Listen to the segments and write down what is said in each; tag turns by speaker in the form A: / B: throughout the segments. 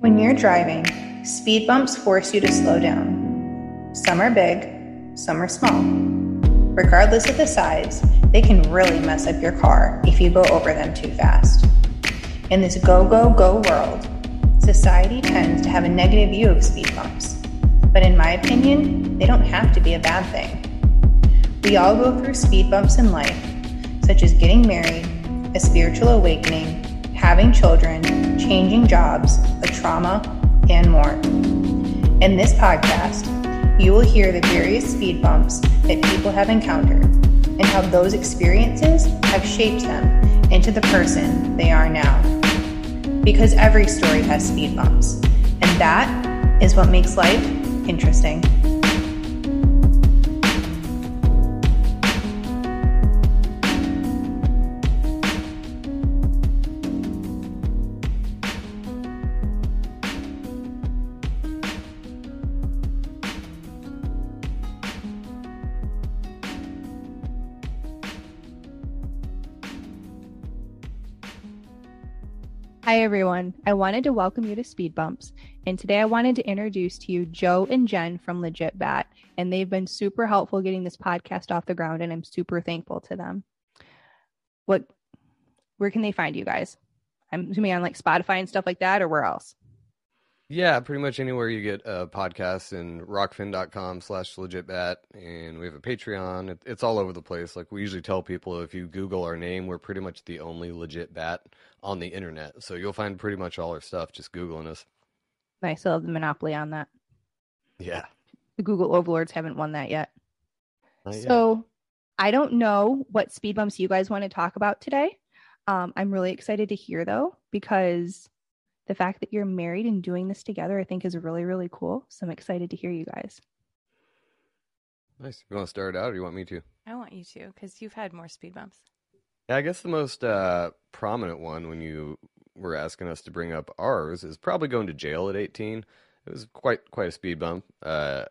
A: When you're driving, speed bumps force you to slow down. Some are big, some are small. Regardless of the size, they can really mess up your car if you go over them too fast. In this go, go, go world, society tends to have a negative view of speed bumps. But in my opinion, they don't have to be a bad thing. We all go through speed bumps in life, such as getting married, a spiritual awakening, having children, changing jobs, a trauma, and more. In this podcast, you will hear the various speed bumps that people have encountered and how those experiences have shaped them into the person they are now. Because every story has speed bumps, and that is what makes life interesting.
B: Hi, everyone. I wanted to welcome you to Speed Bumps. And today I wanted to introduce to you Joe and Jen from Legit Bat. And they've been super helpful getting this podcast off the ground. And I'm super thankful to them. What, where can they find you guys? I'm assuming on like Spotify and stuff like that, or where else?
C: Yeah, pretty much anywhere you get a podcast and rokfin.com slash legitbat. And we have a Patreon. It, it's all over the place. Like we usually tell people if you Google our name, we're pretty much the only legit bat on the internet. So you'll find pretty much all our stuff just Googling us.
B: Nice. Still have the monopoly on that.
C: Yeah.
B: The Google overlords haven't won that yet.
C: Not yet.
B: So I don't know what speed bumps you guys want to talk about today. Um, I'm really excited to hear though, because the fact that you're married and doing this together, I think is really, really cool. So I'm excited to hear you guys.
C: nice. You want to start out or do you want me to?
D: I want you to, because you've had more speed bumps.
C: Yeah, I guess the most uh, prominent one when you were asking us to bring up ours is probably going to jail at 18. It was quite quite a speed bump. Uh,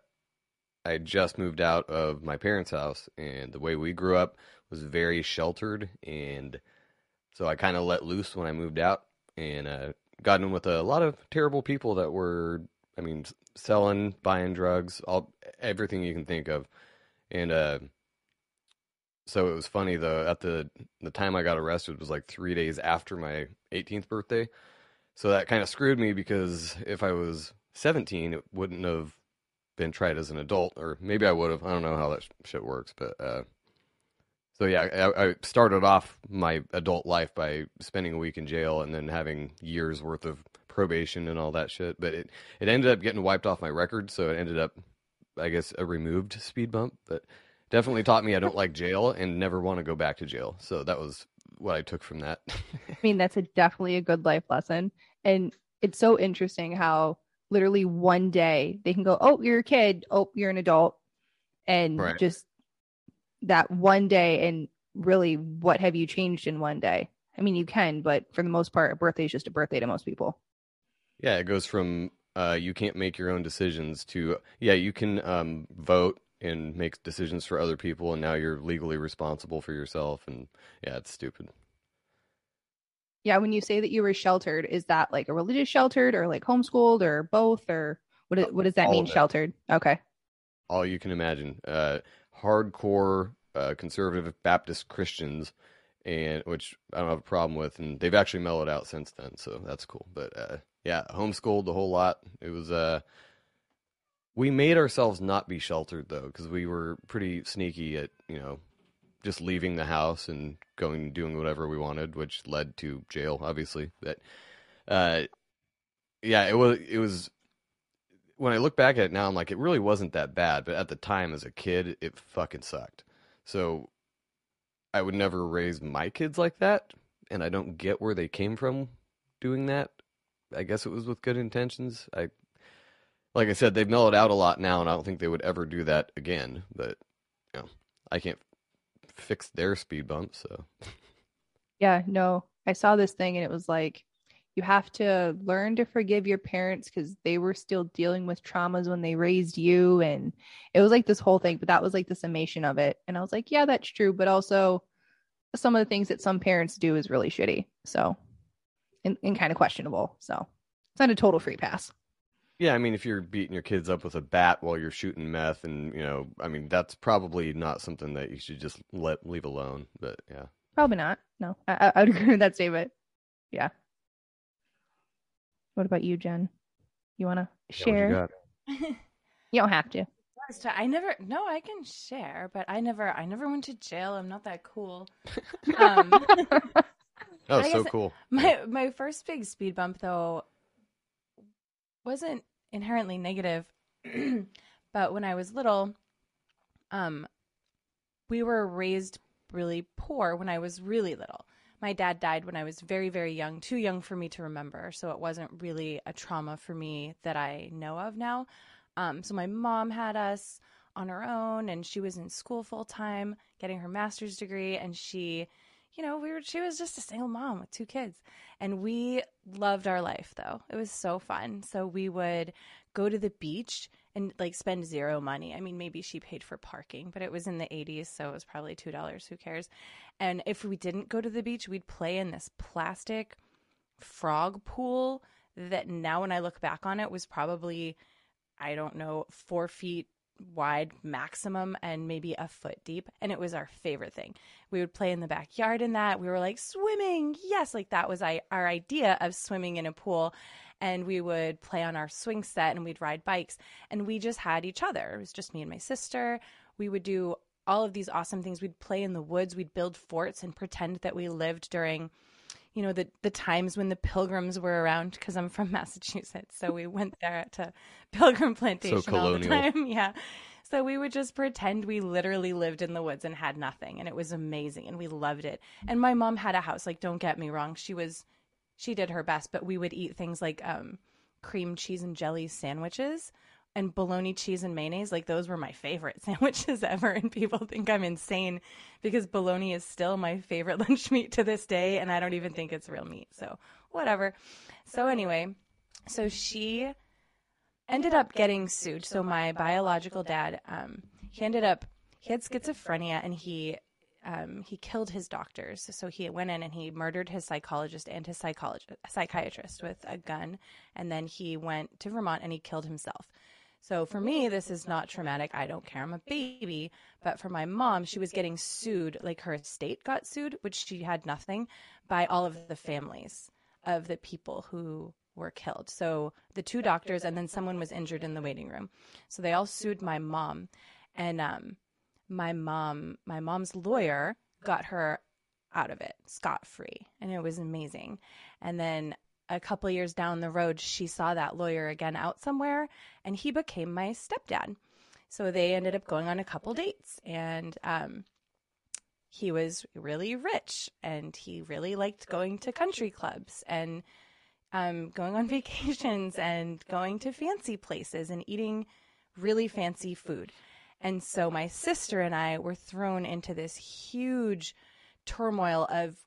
C: I just moved out of my parents' house, and the way we grew up was very sheltered, and so I kind of let loose when I moved out, and uh, got in with a lot of terrible people that were, I mean, selling, buying drugs, all everything you can think of, and uh, so it was funny though. At the the time I got arrested was like three days after my 18th birthday, so that kind of screwed me because if I was 17, it wouldn't have been tried as an adult, or maybe I would have. I don't know how that sh- shit works, but uh, so yeah, I, I started off my adult life by spending a week in jail and then having years worth of probation and all that shit. But it it ended up getting wiped off my record, so it ended up, I guess, a removed speed bump. But definitely taught me I don't like jail and never want to go back to jail. So that was what I took from that.
B: I mean, that's a definitely a good life lesson. And it's so interesting how literally one day they can go, Oh, you're a kid. Oh, you're an adult. And
C: Right.
B: just that one day. And really, what have you changed in one day? I mean, you can, but for the most part, a birthday is just a birthday to most people.
C: Yeah, it goes from uh, you can't make your own decisions to yeah, you can um, vote and make decisions for other people, and now you're legally responsible for yourself. And yeah, it's stupid.
B: Yeah. When you say that you were sheltered, is that like a religious sheltered or like homeschooled or both? Or what, what does that
C: All
B: mean, sheltered? Okay.
C: All you can imagine. Uh, hardcore uh, conservative Baptist Christians, and which I don't have a problem with, and they've actually mellowed out since then, so that's cool. But uh, yeah, homeschooled the whole lot. It was uh, we made ourselves not be sheltered though, because we were pretty sneaky at you know just leaving the house and going and doing whatever we wanted, which led to jail, obviously. But uh, yeah, it was it was when I look back at it now, I'm like, it really wasn't that bad. But at the time, as a kid, it fucking sucked. So I would never raise my kids like that, and I don't get where they came from doing that. I guess it was with good intentions. I, like I said, they've mellowed out a lot now, and I don't think they would ever do that again. But you know, I can't fix their speed bumps, so
B: Yeah, no. I saw this thing and it was like you have to learn to forgive your parents because they were still dealing with traumas when they raised you. And it was like this whole thing, but that was like the summation of it. And I was like, yeah, that's true. But also, some of the things that some parents do is really shitty. So, and, and kind of questionable. So, it's not a total free pass.
C: Yeah, I mean, if you're beating your kids up with a bat while you're shooting meth, and you know, I mean, that's probably not something that you should just let leave alone. But yeah,
B: Probably not. No, I, I would agree with that statement. Yeah. What about you, Jen? You want to
C: Yeah, you
B: share? You don't have to.
D: I never. No, I can share, but I never. I never went to jail. I'm not that cool. Um,
C: Oh, so cool.
D: My my first big speed bump though wasn't inherently negative, but when I was little, um, we were raised really poor when I was really little. My dad died when I was very very young, too young for me to remember, so it wasn't really a trauma for me that I know of now. Um, so my mom had us on her own, and she was in school full time, getting her master's degree, and she you know, we were she was just a single mom with two kids. And we loved our life though. It was so fun. So we would go to the beach and like spend zero money. I mean, maybe she paid for parking, but it was in the 80s, so it was probably $2, who cares. And if we didn't go to the beach, we'd play in this plastic frog pool that now when I look back on it was probably I don't know, 4 feet wide maximum and maybe a foot deep and it was our favorite thing we would play in the backyard in that we were like swimming yes like that was our idea of swimming in a pool and we would play on our swing set and we'd ride bikes and we just had each other. It was just me and my sister. We would do all of these awesome things. We'd play in the woods. We'd build forts and pretend that we lived during you know the the times when the pilgrims were around because I'm from Massachusetts. So we went there to pilgrim plantation all the time. Yeah. So we would just pretend we literally lived in the woods and had nothing and it was amazing and we loved it. And my mom had a house like don't get me wrong she was she did her best but we would eat things like um cream cheese and jelly sandwiches and bologna cheese and mayonnaise. Like those were my favorite sandwiches ever and people think i'm insane because bologna is still my favorite lunch meat to this day and i don't even think it's real meat so whatever. So anyway so she ended up getting sued. So my biological dad um he ended up he had schizophrenia and he um, he killed his doctors. So he went in and he murdered his psychologist and his psychologist, psychiatrist with a gun. And then he went to Vermont and he killed himself. So for me, this is not traumatic. I don't care. I'm a baby. But for my mom, she was getting sued, like her estate got sued, which she had nothing, by all of the families of the people who were killed. So the two doctors, and then someone was injured in the waiting room. So they all sued my mom. And um, my mom my mom's lawyer got her out of it scot free and it was amazing and then a couple years down the road she saw that lawyer again out somewhere and he became my stepdad so they ended up going on a couple dates and um he was really rich and he really liked going to country clubs and um, going on vacations and going to fancy places and eating really fancy food. And so my sister and I were thrown into this huge turmoil of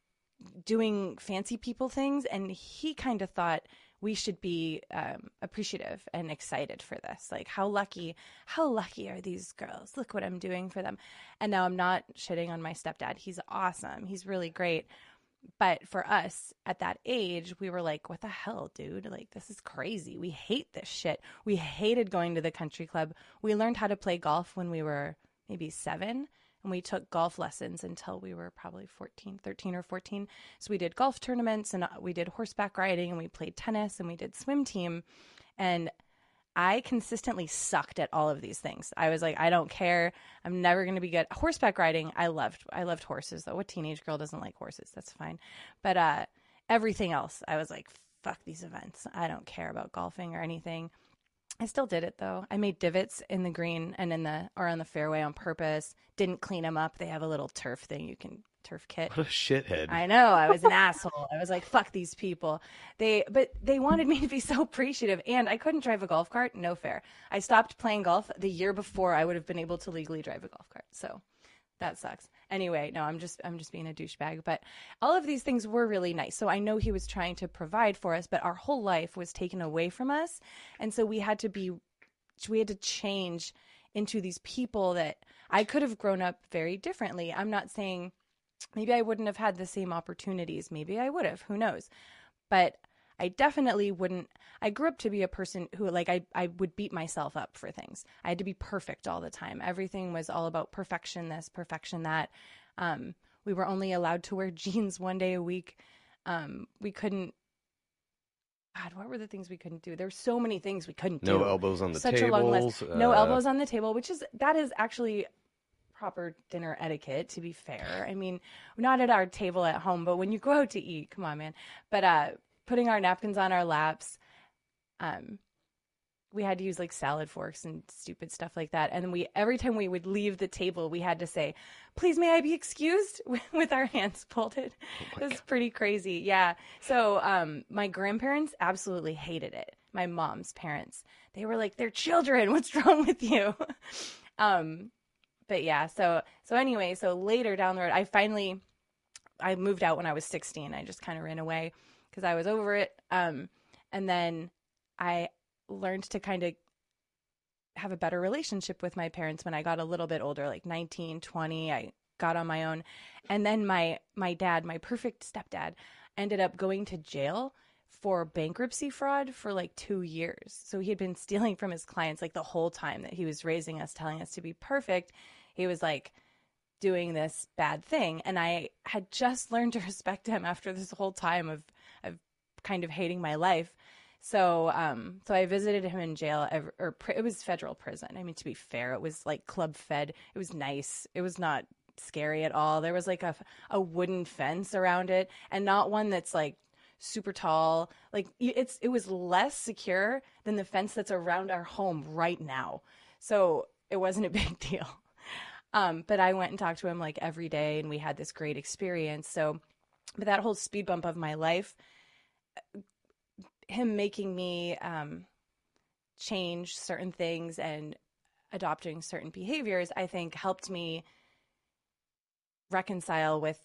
D: doing fancy people things. And he kind of thought we should be um, appreciative and excited for this. Like, how lucky, how lucky are these girls? Look what I'm doing for them. And now I'm not shitting on my stepdad. He's awesome, he's really great. But for us at that age, we were like, what the hell, dude? Like, this is crazy. We hate this shit. We hated going to the country club. We learned how to play golf when we were maybe seven, and we took golf lessons until we were probably 14, 13 or 14. So we did golf tournaments and uh, we did horseback riding and we played tennis and we did swim team. And I consistently sucked at all of these things. I was like, I don't care. I'm never going to be good. Horseback riding, I loved. I loved horses though. What teenage girl doesn't like horses? That's fine. But uh, everything else, I was like, fuck these events. I don't care about golfing or anything. I still did it though. I made divots in the green and in the or on the fairway on purpose. Didn't clean them up. They have a little turf thing you can turf kit.
C: What a shithead.
D: I know. I was an asshole. I was like, fuck these people. They, but they wanted me to be so appreciative. And I couldn't drive a golf cart. No fair. I stopped playing golf the year before I would have been able to legally drive a golf cart. So that sucks. Anyway, no, I'm just, I'm just being a douchebag. But all of these things were really nice. So I know he was trying to provide for us, but our whole life was taken away from us. And so we had to be, we had to change into these people that I could have grown up very differently. I'm not saying, maybe I wouldn't have had the same opportunities. Maybe I would have, who knows? But I definitely wouldn't. I grew up to be a person who, like, I, I would beat myself up for things. I had to be perfect all the time. Everything was all about perfection this, perfection that. Um, we were only allowed to wear jeans one day a week. Um, we couldn't. God, what were the things we couldn't do? There were so many things we couldn't
C: no
D: do.
C: elbows on the
D: Such
C: tables.
D: a long list. No
C: uh,
D: elbows on the table, which is that is actually proper dinner etiquette to be fair. I mean, not at our table at home, but when you go out to eat, come on, man. But uh putting our napkins on our laps, um we had to use like salad forks and stupid stuff like that. And we every time we would leave the table, we had to say, "Please, may I be excused?" with our hands folded.
C: Oh
D: it was pretty crazy. Yeah. So, um, my grandparents absolutely hated it. My mom's parents, they were like, "They're children. What's wrong with you?" um, but yeah. So so anyway, so later down the road, I finally I moved out when I was 16. I just kind of ran away because I was over it. Um, and then I learned to kind of have a better relationship with my parents when I got a little bit older, like 19, 20. I got on my own. And then my my dad, my perfect stepdad, ended up going to jail for bankruptcy fraud for like 2 years. So he had been stealing from his clients like the whole time that he was raising us, telling us to be perfect. He was like doing this bad thing and I had just learned to respect him after this whole time of of kind of hating my life. So, um, so I visited him in jail, or it was federal prison. I mean, to be fair, it was like club fed. It was nice. It was not scary at all. There was like a a wooden fence around it, and not one that's like super tall. Like it's it was less secure than the fence that's around our home right now. So it wasn't a big deal. Um, but I went and talked to him like every day, and we had this great experience. So, but that whole speed bump of my life him making me um, change certain things and adopting certain behaviors, I think helped me reconcile with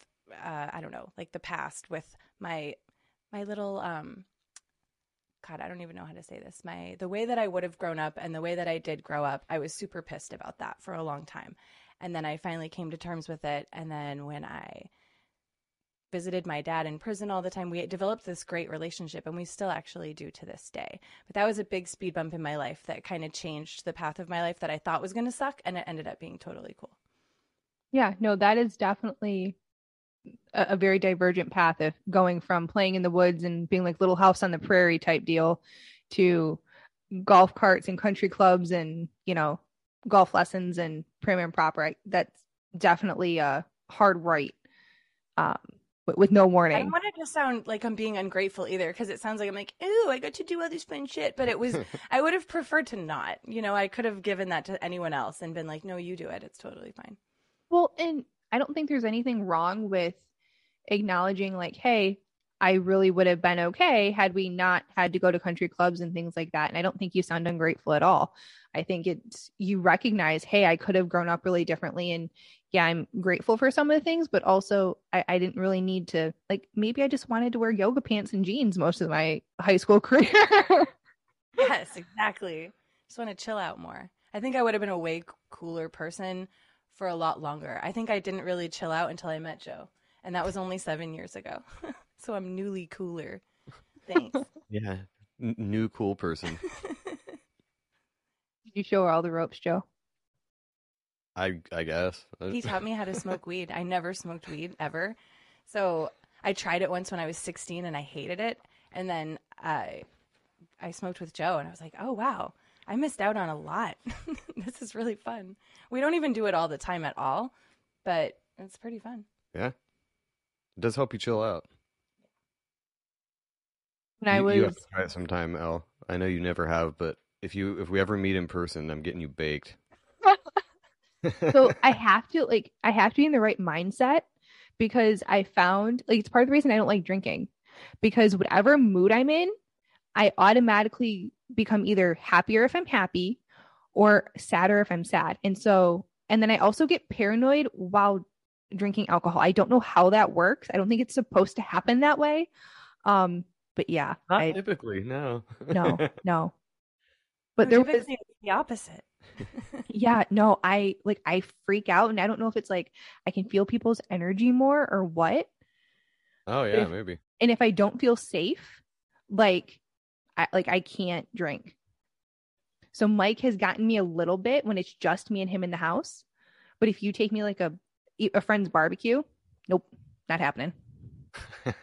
D: uh, I don't know, like the past with my my little um God, I don't even know how to say this. My the way that I would have grown up and the way that I did grow up, I was super pissed about that for a long time. And then I finally came to terms with it and then when I visited my dad in prison all the time. We developed this great relationship, and we still actually do to this day. But that was a big speed bump in my life that kind of changed the path of my life that I thought was going to suck, and it ended up being totally cool.
B: Yeah, no, that is definitely a, a very divergent path of going from playing in the woods and being like little house on the prairie type deal to golf carts and country clubs and, you know, golf lessons and prim and proper. I, that's definitely a hard right. Um, with, with no warning.
D: I
B: warning.
D: don't want it to sound like I'm being ungrateful either, because it sounds like I'm like, ooh, I got to do all this fun shit. But it was, I would have preferred to not. You know, I could have given that to anyone else and been like, no, you do it. It's totally fine.
B: Well, and I don't think there's anything wrong with acknowledging, like, hey, I really would have been okay had we not had to go to country clubs and things like that. And I don't think you sound ungrateful at all. I think it's you recognize, hey, I could have grown up really differently. And yeah, I'm grateful for some of the things, but also I, I didn't really need to, like, maybe I just wanted to wear yoga pants and jeans most of my high school career.
D: Yes, exactly. Just want to chill out more. I think I would have been a way cooler person for a lot longer. I think I didn't really chill out until I met Joe, and that was only seven years ago. so I'm newly cooler. Thanks.
C: Yeah. N- new cool person.
B: Did you show her all the ropes, Joe?
C: I I guess.
D: he taught me how to smoke weed. I never smoked weed ever. So I tried it once when I was 16 and I hated it. And then I I smoked with Joe and I was like, "Oh wow, I missed out on a lot. this is really fun." We don't even do it all the time at all, but it's pretty fun.
C: Yeah. It does help you chill out.
B: When I
C: you,
B: was
C: you have to try it sometime, El. I know you never have, but if you if we ever meet in person, I'm getting you baked.
B: so I have to like I have to be in the right mindset because I found like it's part of the reason I don't like drinking because whatever mood I'm in, I automatically become either happier if I'm happy or sadder if I'm sad. And so, and then I also get paranoid while drinking alcohol. I don't know how that works. I don't think it's supposed to happen that way. Um, but yeah,
C: Not
B: I,
C: typically, no.
B: no, no. But there was,
D: the opposite.
B: yeah, no, I like, I freak out and I don't know if it's like I can feel people's energy more or what.
C: oh yeah,
B: if-
C: maybe.
B: And if I don't feel safe, like, I like, I can't drink. So Mike has gotten me a little bit when it's just me and him in the house. But if you take me like a a friend's barbecue, nope, not happening.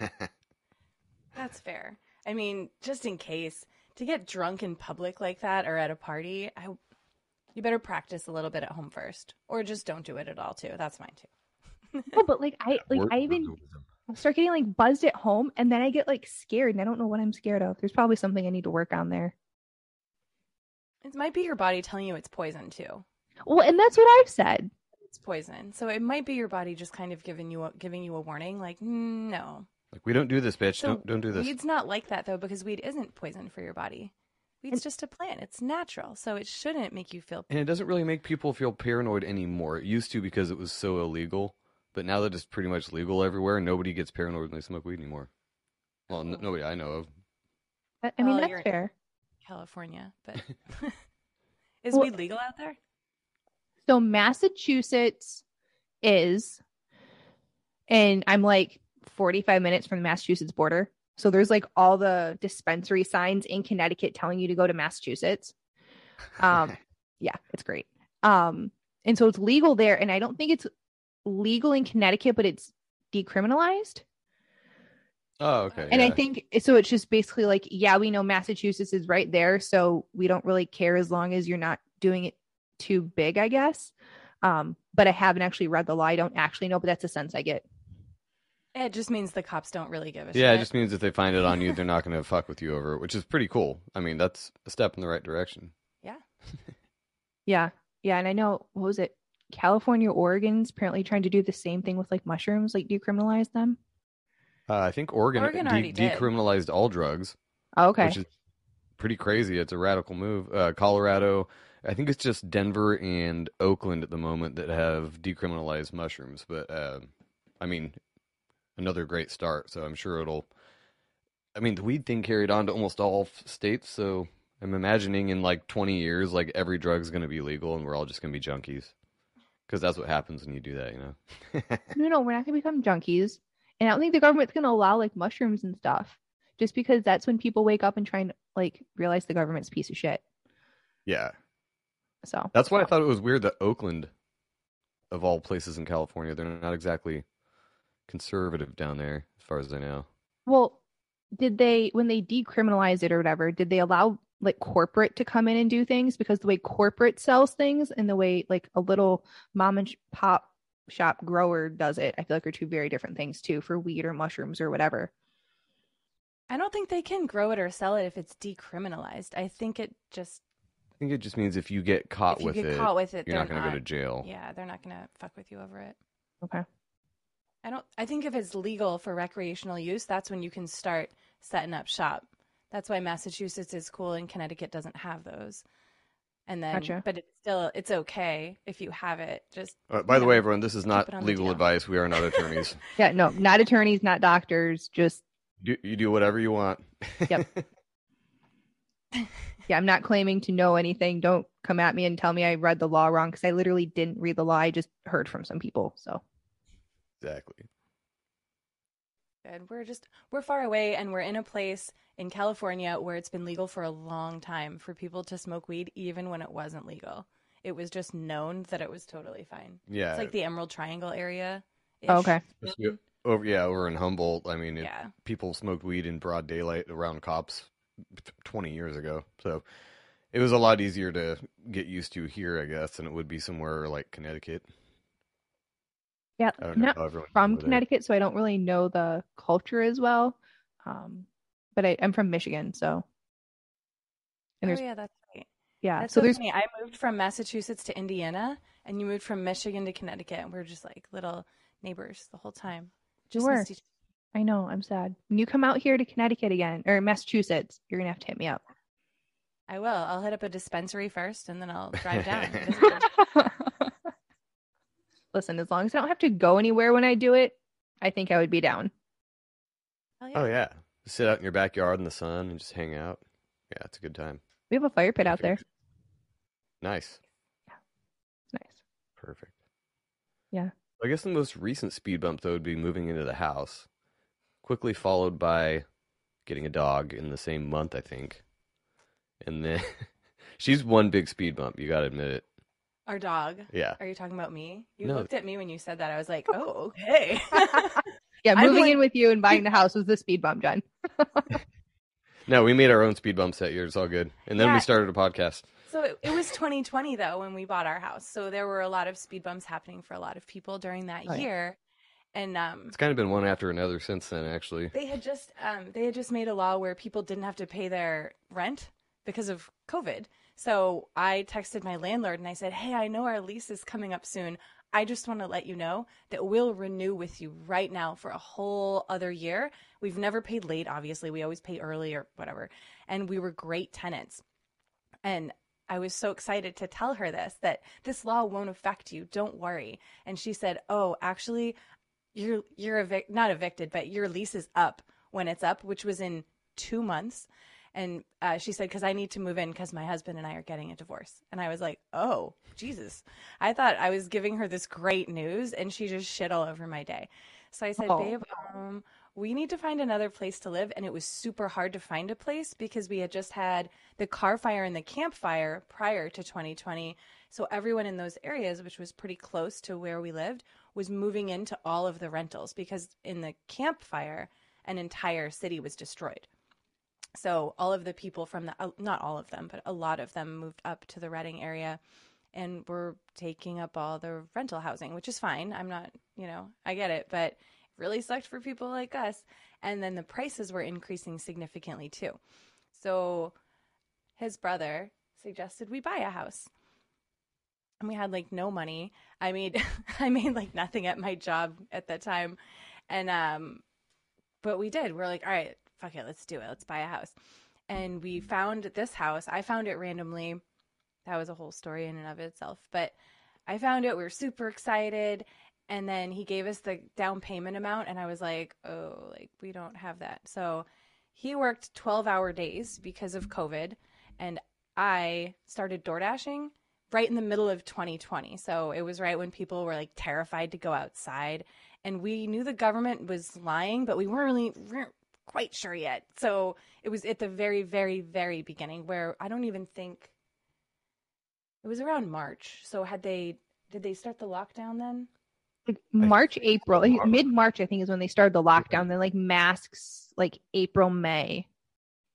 D: That's fair. I mean, just in case to get drunk in public like that or at a party, I you better practice a little bit at home first, or just don't do it at all too. That's fine too.
B: No, but like I like I even
C: of wisdom.
B: start getting like buzzed at home and then I get like scared and I don't know what I'm scared of. There's probably something I need to work on there.
D: It might be your body telling you it's poison too.
B: Well, and that's what I've said.
D: It's poison, so it might be your body just kind of giving you a, giving you a warning, like "Mm, no.
C: Like we don't do this, bitch.
D: So
C: don't don't do this.
D: Weed's not like that though, because weed isn't poison for your body. Weed's just a plant. It's natural, so it shouldn't make you feel.
C: And it doesn't really make people feel paranoid anymore. It used to because it was so illegal, but now that it's pretty much legal everywhere, nobody gets paranoid when they smoke weed anymore. Well, n- nobody I know of.
B: I I mean,
D: Well,
B: that's
D: you're-
B: fair.
D: California, but is
B: Well-
D: weed legal out there?
B: So Massachusetts is, and I'm like 45 minutes from the Massachusetts border. So there's like all the dispensary signs in Connecticut telling you to go to Massachusetts. Um, yeah, it's great. Um, and so it's legal there, and I don't think it's legal in Connecticut, but it's decriminalized.
C: oh, okay.
B: And I think so. It's just basically like, yeah, we know Massachusetts is right there, so we don't really care as long as you're not doing it too big, I guess. Um, but I haven't actually read the law. I don't actually know, but that's a sense I get.
D: It just means the cops don't really give a shit.
C: Yeah, it just means if they find it on you, they're not going to fuck with you over it, which is pretty cool. I mean, that's a step in the right direction.
D: yeah.
B: Yeah, yeah, and I know what was it? California, Oregon's apparently trying to do the same thing with like mushrooms, like decriminalize them.
C: Uh, I think Oregon,
D: Oregon
C: de- decriminalized all drugs,
B: Oh, okay.
C: which is pretty crazy. It's a radical move. Uh, Colorado, I think it's just Denver and Oakland at the moment that have decriminalized mushrooms. But uh, I mean, another great start. So I'm sure it'll. I mean, the weed thing carried on to almost all states. So I'm imagining in like 20 years, like every drug's going to be legal, and we're all just going to be junkies. Because that's what happens when you do that, you know.
B: no, no, we're not gonna become junkies, and I don't think the government's gonna allow like mushrooms and stuff, just because that's when people wake up and try and like realize the government's a piece of shit.
C: yeah.
B: So
C: That's why I thought it was weird that Oakland, of all places in California, they're not exactly conservative down there, as far as I know.
B: Well, did they when they decriminalized it or whatever, did they allow like corporate to come in and do things? Because the way corporate sells things and the way like a little mom and pop shop grower does it, I feel like are two very different things too for weed or mushrooms or whatever.
D: I don't think they can grow it or sell it if it's decriminalized. I think it just
C: I think it just means if you get caught
D: if you
C: with
D: get
C: it,
D: caught with it,
C: you're not going to go to jail.
D: Yeah, they're not gonna fuck with you over it.
B: Okay.
D: I don't. I think if it's legal for recreational use, that's when you can start setting up shop. That's why Massachusetts is cool and Connecticut doesn't have those. And then,
B: Gotcha.
D: but it's still it's okay if you have it. Just
C: Uh, by the
D: know,
C: way, everyone, this is not
D: it on the
C: legal advice. We are not attorneys.
B: Yeah, no, not attorneys, not doctors, just
C: you, you do whatever you want.
B: Yep. yeah, I'm not claiming to know anything. Don't come at me and tell me I read the law wrong because I literally didn't read the law. I just heard from some people. So
C: exactly.
D: good. We're just we're far away, and we're in a place in California where it's been legal for a long time for people to smoke weed, even when it wasn't legal. It was just known that it was totally fine.
C: Yeah.
D: It's like the Emerald Triangle area.
B: Oh, okay.
C: Especially over, yeah, over in Humboldt. I mean, it,
D: Yeah.
C: people smoked weed in broad daylight around cops 20 years ago. So it was a lot easier to get used to here, I guess, than it would be somewhere like Connecticut.
B: yeah,
C: I don't know
B: not
C: how everyone
B: from
C: over there.
B: Connecticut, so I don't really know the culture as well. Um, but I, I'm from Michigan, so and
D: Oh yeah, that's right.
B: yeah,
D: That's
B: so
D: so
B: there's
D: me. I moved from Massachusetts to Indiana, and you moved from Michigan to Connecticut, and we're just like little neighbors the whole time. Just
B: were.
D: missed each-
B: I know. I'm sad. When you come out here to Connecticut again or Massachusetts, you're gonna have to hit me up.
D: I will. I'll hit up a dispensary first, and then I'll drive down. and visit you.
B: Listen, as long as I don't have to go anywhere when I do it, I think I would be down.
D: Oh yeah.
C: Oh yeah, sit out in your backyard in the sun and just hang out. Yeah, it's a good time.
B: We have a fire pit out there.
C: Nice,
B: It's nice.
C: perfect.
B: Yeah.
C: I guess the most recent speed bump though would be moving into the house, quickly followed by getting a dog in the same month, I think. And then she's one big speed bump. You gotta admit it.
D: Our dog.
C: Yeah.
D: Are you talking about me? You
C: No.
D: looked at me when you said that. I was like, oh, okay.
B: Yeah, moving
D: like-
B: in with you and buying the house was the speed bump, Jen.
C: No, we made our own speed bumps that year. It's all good. And then
D: Yeah.
C: we started a podcast.
D: So it, it was 2020 though when we bought our house. So there were a lot of speed bumps happening for a lot of people during that
B: Oh, yeah.
D: year. And um
C: It's kind of been one after another since then, actually.
D: they had just um they had just made a law where people didn't have to pay their rent because of COVID. So I texted my landlord and I said, "Hey, I know our lease is coming up soon. I just want to let you know that we'll renew with you right now for a whole other year. We've never paid late, obviously. We always pay early or whatever. And we were great tenants. And I was so excited to tell her this that this law won't affect you. Don't worry. And she said, "Oh, actually, you're you're evic- not evicted, but your lease is up when it's up, which was in two months." And uh, she said, "Because I need to move in because my husband and I are getting a divorce." And I was like, "Oh, Jesus!" I thought I was giving her this great news, and she just shit all over my day. So I said,
B: Oh.
D: "Babe, um, we need to find another place to live." And it was super hard to find a place because we had just had the Carr Fire and the Camp Fire prior to 2020. So everyone in those areas, which was pretty close to where we lived, was moving into all of the rentals because in the Camp Fire, an entire city was destroyed. So all of the people from the, uh, not all of them, but a lot of them moved up to the Redding area and were taking up all the rental housing, which is fine. I'm not, you know, I get it, but it really sucked for people like us. And then the prices were increasing significantly too. So his brother suggested we buy a house. And we had like no money. I made I made like nothing at my job at that time. And um but we did. We're like, all right, fuck it, let's do it. Let's buy a house. And we found this house. I found it randomly. That was a whole story in and of itself. But I found it. We were super excited. And then he gave us the down payment amount. And I was like, oh, like, we don't have that. So he worked 12 hour days because of COVID. And I started door dashing right in the middle of 2020. So it was right when people were like terrified to go outside. And we knew the government was lying, but we weren't really weren't quite sure yet. So it was at the very, very, very beginning where I don't even think it was around March. So had they did they start the lockdown then?
B: Like March, April, mid March, I think is when they started the lockdown. Then like masks, like April, May.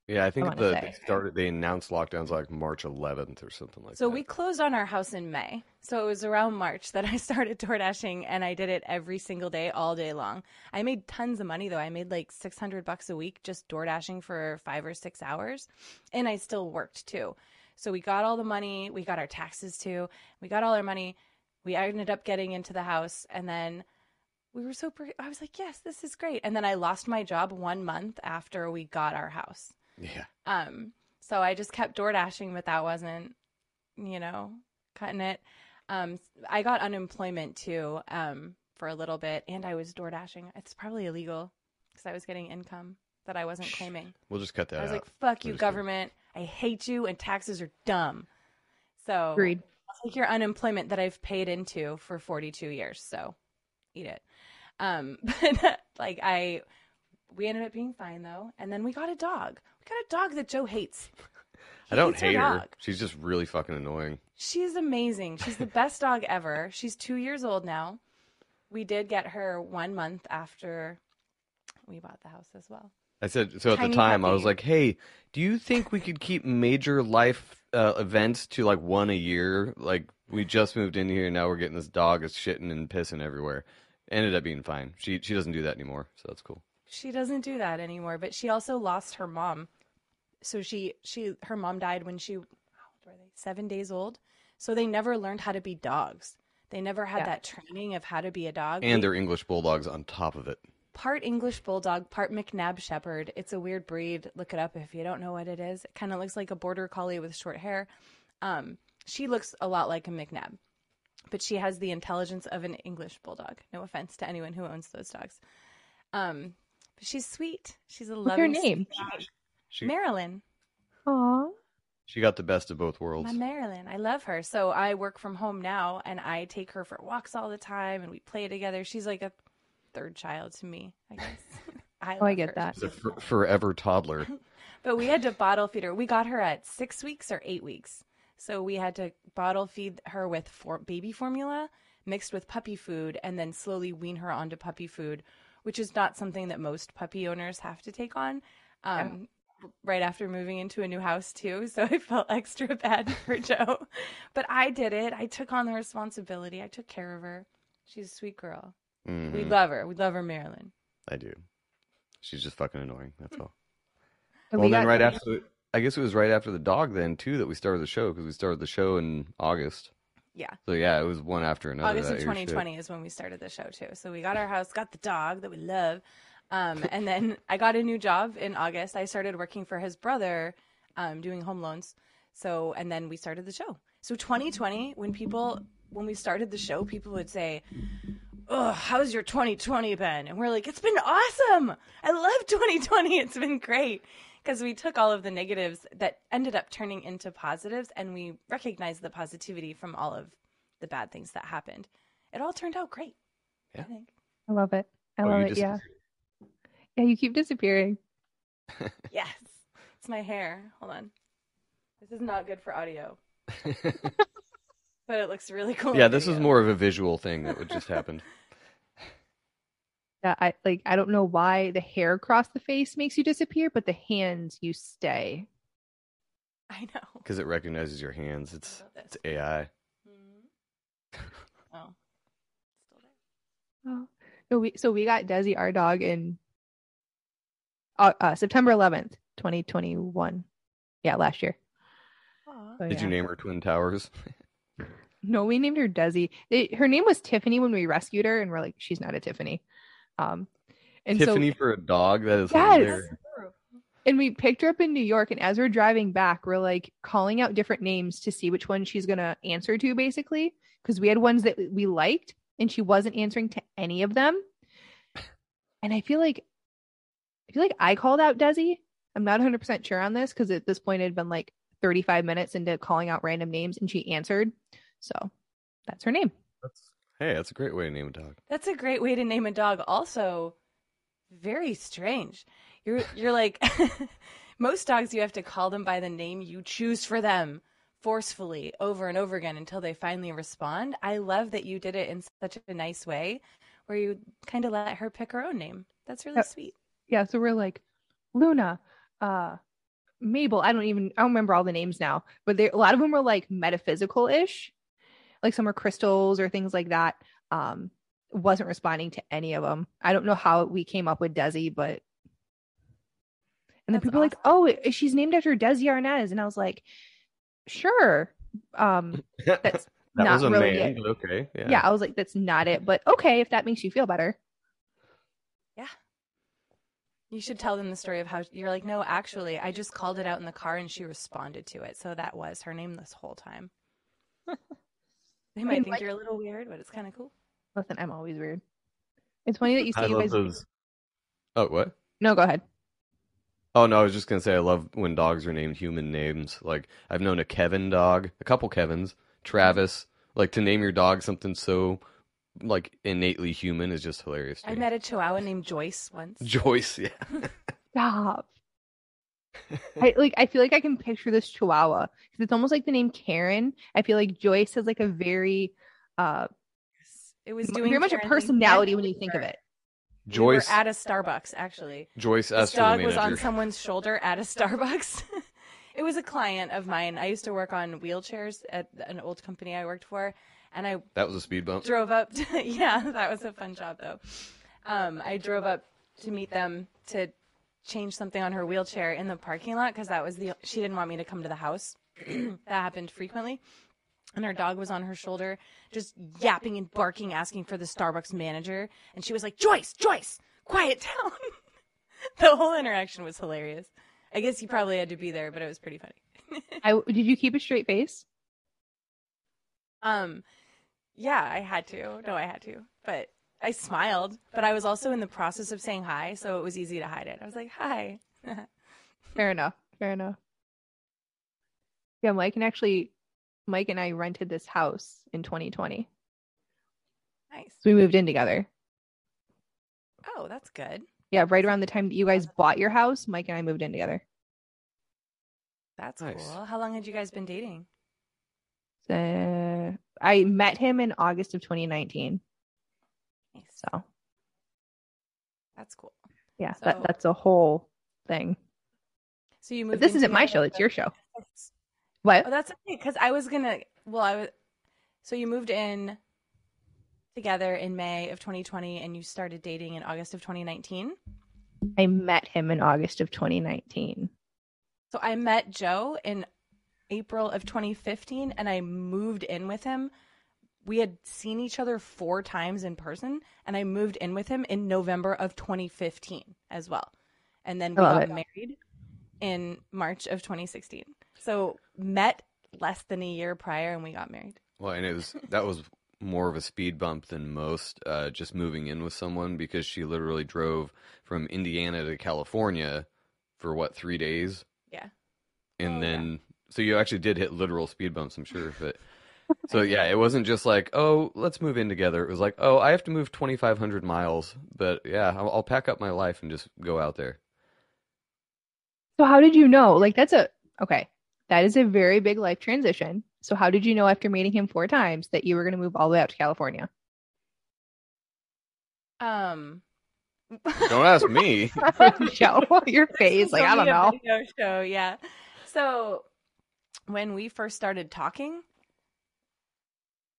C: Yeah, I think
B: wanna
C: the they started they announced lockdowns like March 11th or something like
D: So
C: that.
D: So we closed on our house in May. So it was around March that I started door dashing and I did it every single day, all day long. I made tons of money though. I made like 600 bucks a week just door dashing for five or six hours. And I still worked too. So we got all the money. We got our taxes too. We got all our money. We ended up getting into the house and then we were so, pre- I was like, yes, this is great. And then I lost my job one month after we got our house.
C: Yeah.
D: Um, so I just kept door dashing, but that wasn't, you know, cutting it. Um, I got unemployment too, um, for a little bit, and I was door dashing. It's probably illegal because I was getting income that I wasn't claiming.
C: We'll just cut that
D: I was
C: out.
D: like, "Fuck
C: We're
D: you,
C: just kidding.
D: government! I hate you, and taxes are dumb." So
B: Agreed.
D: I'll take your unemployment that I've paid into for 42 years. So eat it. Um, but like I, we ended up being fine though. And then we got a dog. We got a dog that Joe hates.
C: I don't hate her. She's just really fucking annoying.
D: She's amazing. She's the best dog ever. She's two years old now. We did get her one month after we bought the house as well.
C: I said so at
D: Tiny
C: the time. I was like, "Hey, do you think we could keep major life uh, events to like one a year? Like we just moved in here, and now we're getting this dog that's shitting and pissing everywhere." Ended up being fine. She she doesn't do that anymore, so that's cool.
D: She doesn't do that anymore, but she also lost her mom. So she she her mom died when she how old were they? 7 days old. So they never learned how to be dogs. They never had
B: Yeah.
D: that training of how to be a dog.
C: And
D: We-
C: they're English bulldogs on top of it.
D: part English bulldog, part McNab Shepherd. It's a weird breed. Look it up if you don't know what it is. It kind of looks like a border collie with short hair. Um, she looks a lot like a McNab, but she has the intelligence of an English bulldog. No offense to anyone who owns those dogs. Um, but she's sweet. She's a
B: What's her name?
D: sweet.
C: She
D: Marilyn.
B: Aw.
C: she got the best of both worlds.
D: My Marilyn. I love her. So I work from home now and I take her for walks all the time and we play together. She's like a third child to me, I guess. I
B: Oh, I get
D: her.
B: that.
C: She's a for- forever toddler.
D: But we had to bottle feed her. We got her at six weeks or eight weeks. So we had to bottle feed her with for- baby formula mixed with puppy food and then slowly wean her onto puppy food, which is not something that most puppy owners have to take on. Um, Right after moving into a new house, too. So I felt extra bad for Joe. But I did it. I took on the responsibility. I took care of her. She's a sweet girl. We
C: Mhm,
D: love her. We love her, Marilyn.
C: I do. She's just fucking annoying. That's all. Well,
B: we
C: then
B: got-
C: right after, I guess it was right after the dog then too that we started the show because we started the show in August.
D: Yeah.
C: So yeah, it was one after another.
D: August of
C: that year shit.
D: 2020 is when we started the show too. So we got our house, got the dog that we love, um, and then I got a new job in August. I started working for his brother, um, doing home loans. So and then we started the show. So 2020, when people when we started the show, people would say, "Oh, how's your 2020 been?" And we're like, "It's been awesome. I love 2020. It's been great." Because we took all of the negatives that ended up turning into positives, and we recognized the positivity from all of the bad things that happened. It all turned out great. I
C: Yeah.
D: think.
B: I love it. I
C: Oh,
B: love it. Yeah. Yeah, you keep disappearing.
D: Yes. It's my hair. Hold on. This is not good for audio, but it looks really cool.
C: yeah,
D: in
C: this is more of a visual thing that would just happened.
B: Yeah, I like I don't know why the hair across the face makes you disappear, but the hands you stay.
D: I know.
C: Because it recognizes your hands. It's it's
D: this?
C: AI.
D: Mhm. Oh. Still there.
B: Oh. No, we so we got Desi our dog in uh, uh, September 11th, 2021. Yeah, last year. So,
C: Did
B: yeah.
C: you name her Twin Towers?
B: No, we named her Desi. It, her name was Tiffany when we rescued her, and we're like, she's not a Tiffany. Um, and
C: Tiffany
B: so
C: for a dog? That is
B: Yes.
C: hilarious.
B: and we picked her up in New York, and as we're driving back, we're like calling out different names to see which one she's gonna answer to, basically, because we had ones that we liked, and she wasn't answering to any of them. And I feel like, I feel like I called out Desi. I'm not 100 percent sure on this because at this point it had been like 35 minutes into calling out random names, and she answered. So that's her name.
C: That's, hey, that's a great way to name a dog.
D: That's a great way to name a dog. Also, very strange. You're you're like most dogs you have to call them by the name you choose for them forcefully over and over again until they finally respond. I love that you did it in such a nice way where you kind of let her pick her own name. That's really
B: Yep.
D: sweet.
B: yeah so we're like luna uh mabel i don't even i don't remember all the names now but they, a lot of them were like metaphysical-ish like some were crystals or things like that um wasn't responding to any of them i don't know how we came up with desi but and then
D: That's
B: people were like oh she's named after desi arnaz and i was like sure um that's
C: That
B: not
C: was a
B: really
C: man,
B: it.
C: okay. Yeah.
B: yeah i was like that's not it but okay if that makes you feel better Yeah.
D: You should tell them the story of how you're like, no, actually, I just called it out in the car and she responded to it. So that was her name this whole time. They might
B: mean,
D: think
B: like-
D: you're a little weird, but it's kind of cool.
B: listen i'm always weird it's funny that you
C: I
B: say you
C: love
B: guys
C: those. Oh, what?
B: no go ahead
C: Oh no, I was just gonna say I love when dogs are named human names. Like I've known a Kevin dog, a couple Kevins, Travis. Like to name your dog something so like innately human is just hilarious. to
D: I
C: me.
D: met a Chihuahua named Joyce once.
C: Joyce, yeah.
B: Stop. I like. I feel like I can picture this Chihuahua because it's almost like the name Karen. I feel like Joyce has like a very, uh,
D: It was
B: m-
D: doing
B: very much a
D: Karen things
B: personality when you think of it.
D: We were
C: Joyce,
D: at a Starbucks actually.
C: Joyce
D: This
C: asked for the
D: dog was on someone's shoulder at a Starbucks. it was a client of mine. I used to work on wheelchairs at an old company I worked for, and I
C: That was a speed bump.
D: drove up to, yeah that was a fun job though um, i drove up to meet them to change something on her wheelchair in the parking lot because that was the she didn't want me to come to the house that happened frequently and her dog was on her shoulder, just yapping and barking, asking for the Starbucks manager. And she was like, Joyce, Joyce, quiet down. the whole interaction was hilarious. I guess you probably had to be there, but it was pretty funny.
B: I did you keep a straight face?
D: um, yeah, I had to. No, I had to, but I smiled. But I was also in the process of saying hi, so it was easy to hide it. I was like, "Hi."
B: Fair enough. Fair enough. Yeah, Mike and actually Mike and I rented this house in 2020.
D: nice.
B: So we moved in together.
D: Oh, that's good.
B: Yeah, right around the time that you guys bought your house, Mike and I moved in together.
D: That's
C: Nice.
D: cool. How long had you guys been dating?
B: Uh, I met him in August of 2019. So
D: That's cool.
B: yeah,
D: So-
B: that that's a whole thing.
D: So you
B: But
D: moved.
B: this isn't my show; it's your show.
D: Oh,
B: What?
D: that's okay. Because oh, I was gonna. Well, I was. So you moved in together in May of 2020, and you started dating in August of 2019.
B: I met him in August of 2019.
D: So I met Joe in April of 2015, and I moved in with him. We had seen each other four times in person, and I moved in with him in November of 2015 as well. And then we got
B: it.
D: married in March of 2016. So met less than a year prior, and we got married.
C: Well, and it was that was more of a speed bump than most. Uh, just moving in with someone because she literally drove from Indiana to California for what three days,
D: Yeah.
C: and
D: Oh, yeah.
C: then so you actually did hit literal speed bumps. I'm sure, but so yeah, it wasn't just like oh let's move in together. It was like oh I have to move 2,500 miles, but yeah I'll, I'll pack up my life and just go out there.
B: So how did you know? Like that's a okay. That is a very big life transition. So how did you know after meeting him four times that you were going to move all the way out to California?
D: Um.
C: Don't ask me.
B: Show your face. Like I don't know.
D: Video show, yeah. So when we first started talking,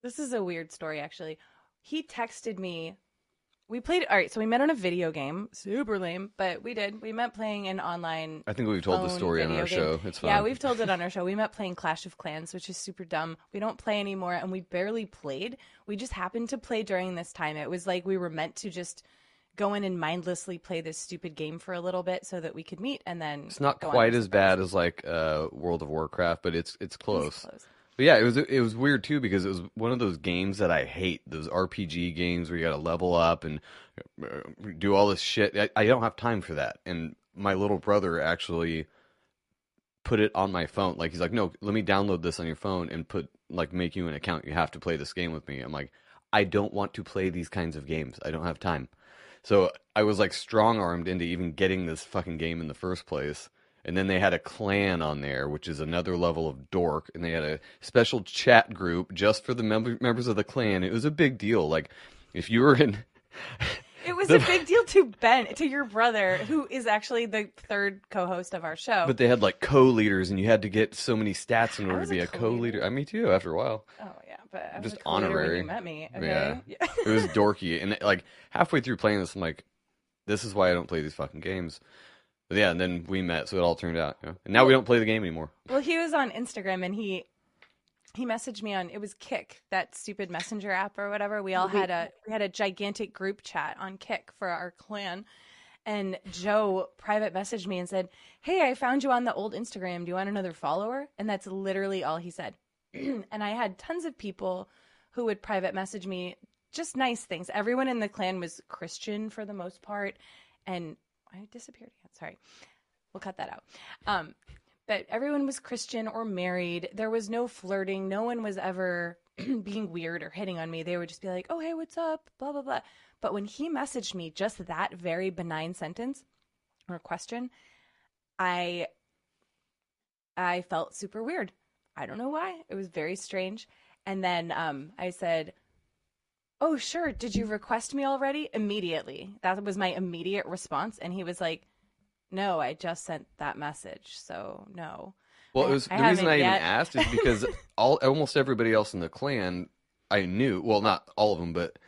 D: this is a weird story actually. He texted me. We played all right, so we met on a video game. Super lame, but we did. We met playing an online
C: I think we've told the story on our
D: game.
C: show. It's fine.
D: Yeah, we've told it on our show. We met playing Clash of Clans, which is super dumb. We don't play anymore, and we barely played. We just happened to play during this time. It was like we were meant to just go in and mindlessly play this stupid game for a little bit so that we could meet, and then
C: It's not quite as bad as like uh, World of Warcraft, but it's it's
D: It's
C: close. But yeah, it was it was weird too because it was one of those games that I hate. Those RPG games where you got to level up and uh, do all this shit. I, I don't have time for that. And my little brother actually put it on my phone. Like he's like, "No, let me download this on your phone and put like make you an account. You have to play this game with me." I'm like, "I don't want to play these kinds of games. I don't have time." So I was like strong armed into even getting this fucking game in the first place. And then they had a clan on there, which is another level of dork. And they had a special chat group just for the mem- members of the clan. It was a big deal. Like, if you were in.
D: It was
C: The-
D: a big deal to Ben, to your brother, who is actually the third co-host of our show.
C: But they had like co leaders, and you had to get so many stats in order to be
D: a
C: a co
D: co-leader.
C: leader. I me too, after a while.
D: oh yeah, but I
C: Just
D: co-leader
C: honorary.
D: you met me. Okay?
C: Yeah. It was dorky. And like halfway through playing this, I'm like, this is why I don't play these fucking games. But yeah, and then we met, so it all turned out. You know? And now we don't play the game anymore.
D: Well, he was on Instagram and he he messaged me on it was Kik, that stupid messenger app or whatever. We all had a we had a gigantic group chat on Kik for our clan. And Joe private messaged me and said, "Hey, I found you on the old Instagram. Do you want another follower?" And that's literally all he said. and I had tons of people who would private message me just nice things. Everyone in the clan was Christian for the most part, and I disappeared again. Sorry, we'll cut that out. Um, but everyone was Christian or married. There was no flirting. No one was ever being weird or hitting on me. They would just be like, "Oh, hey, what's up?" Blah blah blah. But when he messaged me just that very benign sentence or question, I I felt super weird. I don't know why. It was very strange. And then um, I said, "Oh, sure. Did you request me already?" Immediately. That was my immediate response. And he was like, "No, I just sent that message. So no."
C: Well, it was
D: I
C: the reason I
D: haven't
C: even asked is because all almost everybody else in the clan I knew. Well, not all of them, but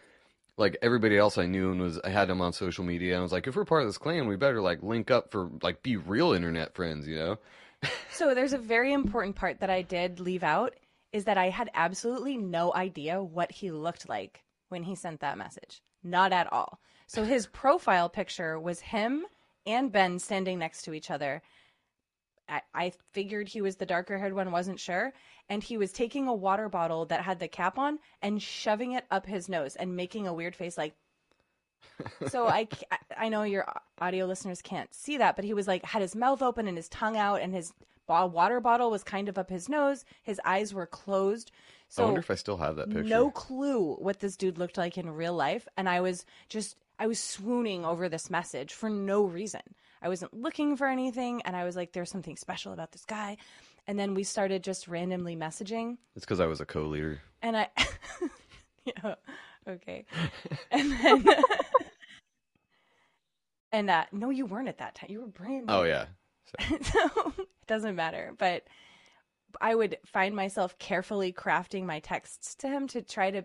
C: like everybody else I knew and was I had them on social media. And I was like, if we're part of this clan, we better like link up for like be real internet friends, you know?
D: So there's a very important part that I did leave out is that I had absolutely no idea what he looked like when he sent that message. Not at all. So his profile picture was him and Ben standing next to each other. I, I figured he was the darker haired one, wasn't sure. And he was taking a water bottle that had the cap on and shoving it up his nose and making a weird face like, so I, I know your audio listeners can't see that, but he was like had his mouth open and his tongue out, and his water bottle was kind of up his nose. His eyes were closed. So
C: I wonder if I still have that picture.
D: no clue what this dude looked like in real life, and I was just I was swooning over this message for no reason. I wasn't looking for anything, and I was like, "There's something special about this guy." And then we started just randomly messaging,
C: It's because I was a co-leader.
D: and I, yeah, okay, and then, and uh, no, you weren't at that time. You were brand new.
C: Oh yeah.
D: so it doesn't matter. But I would find myself carefully crafting my texts to him to try to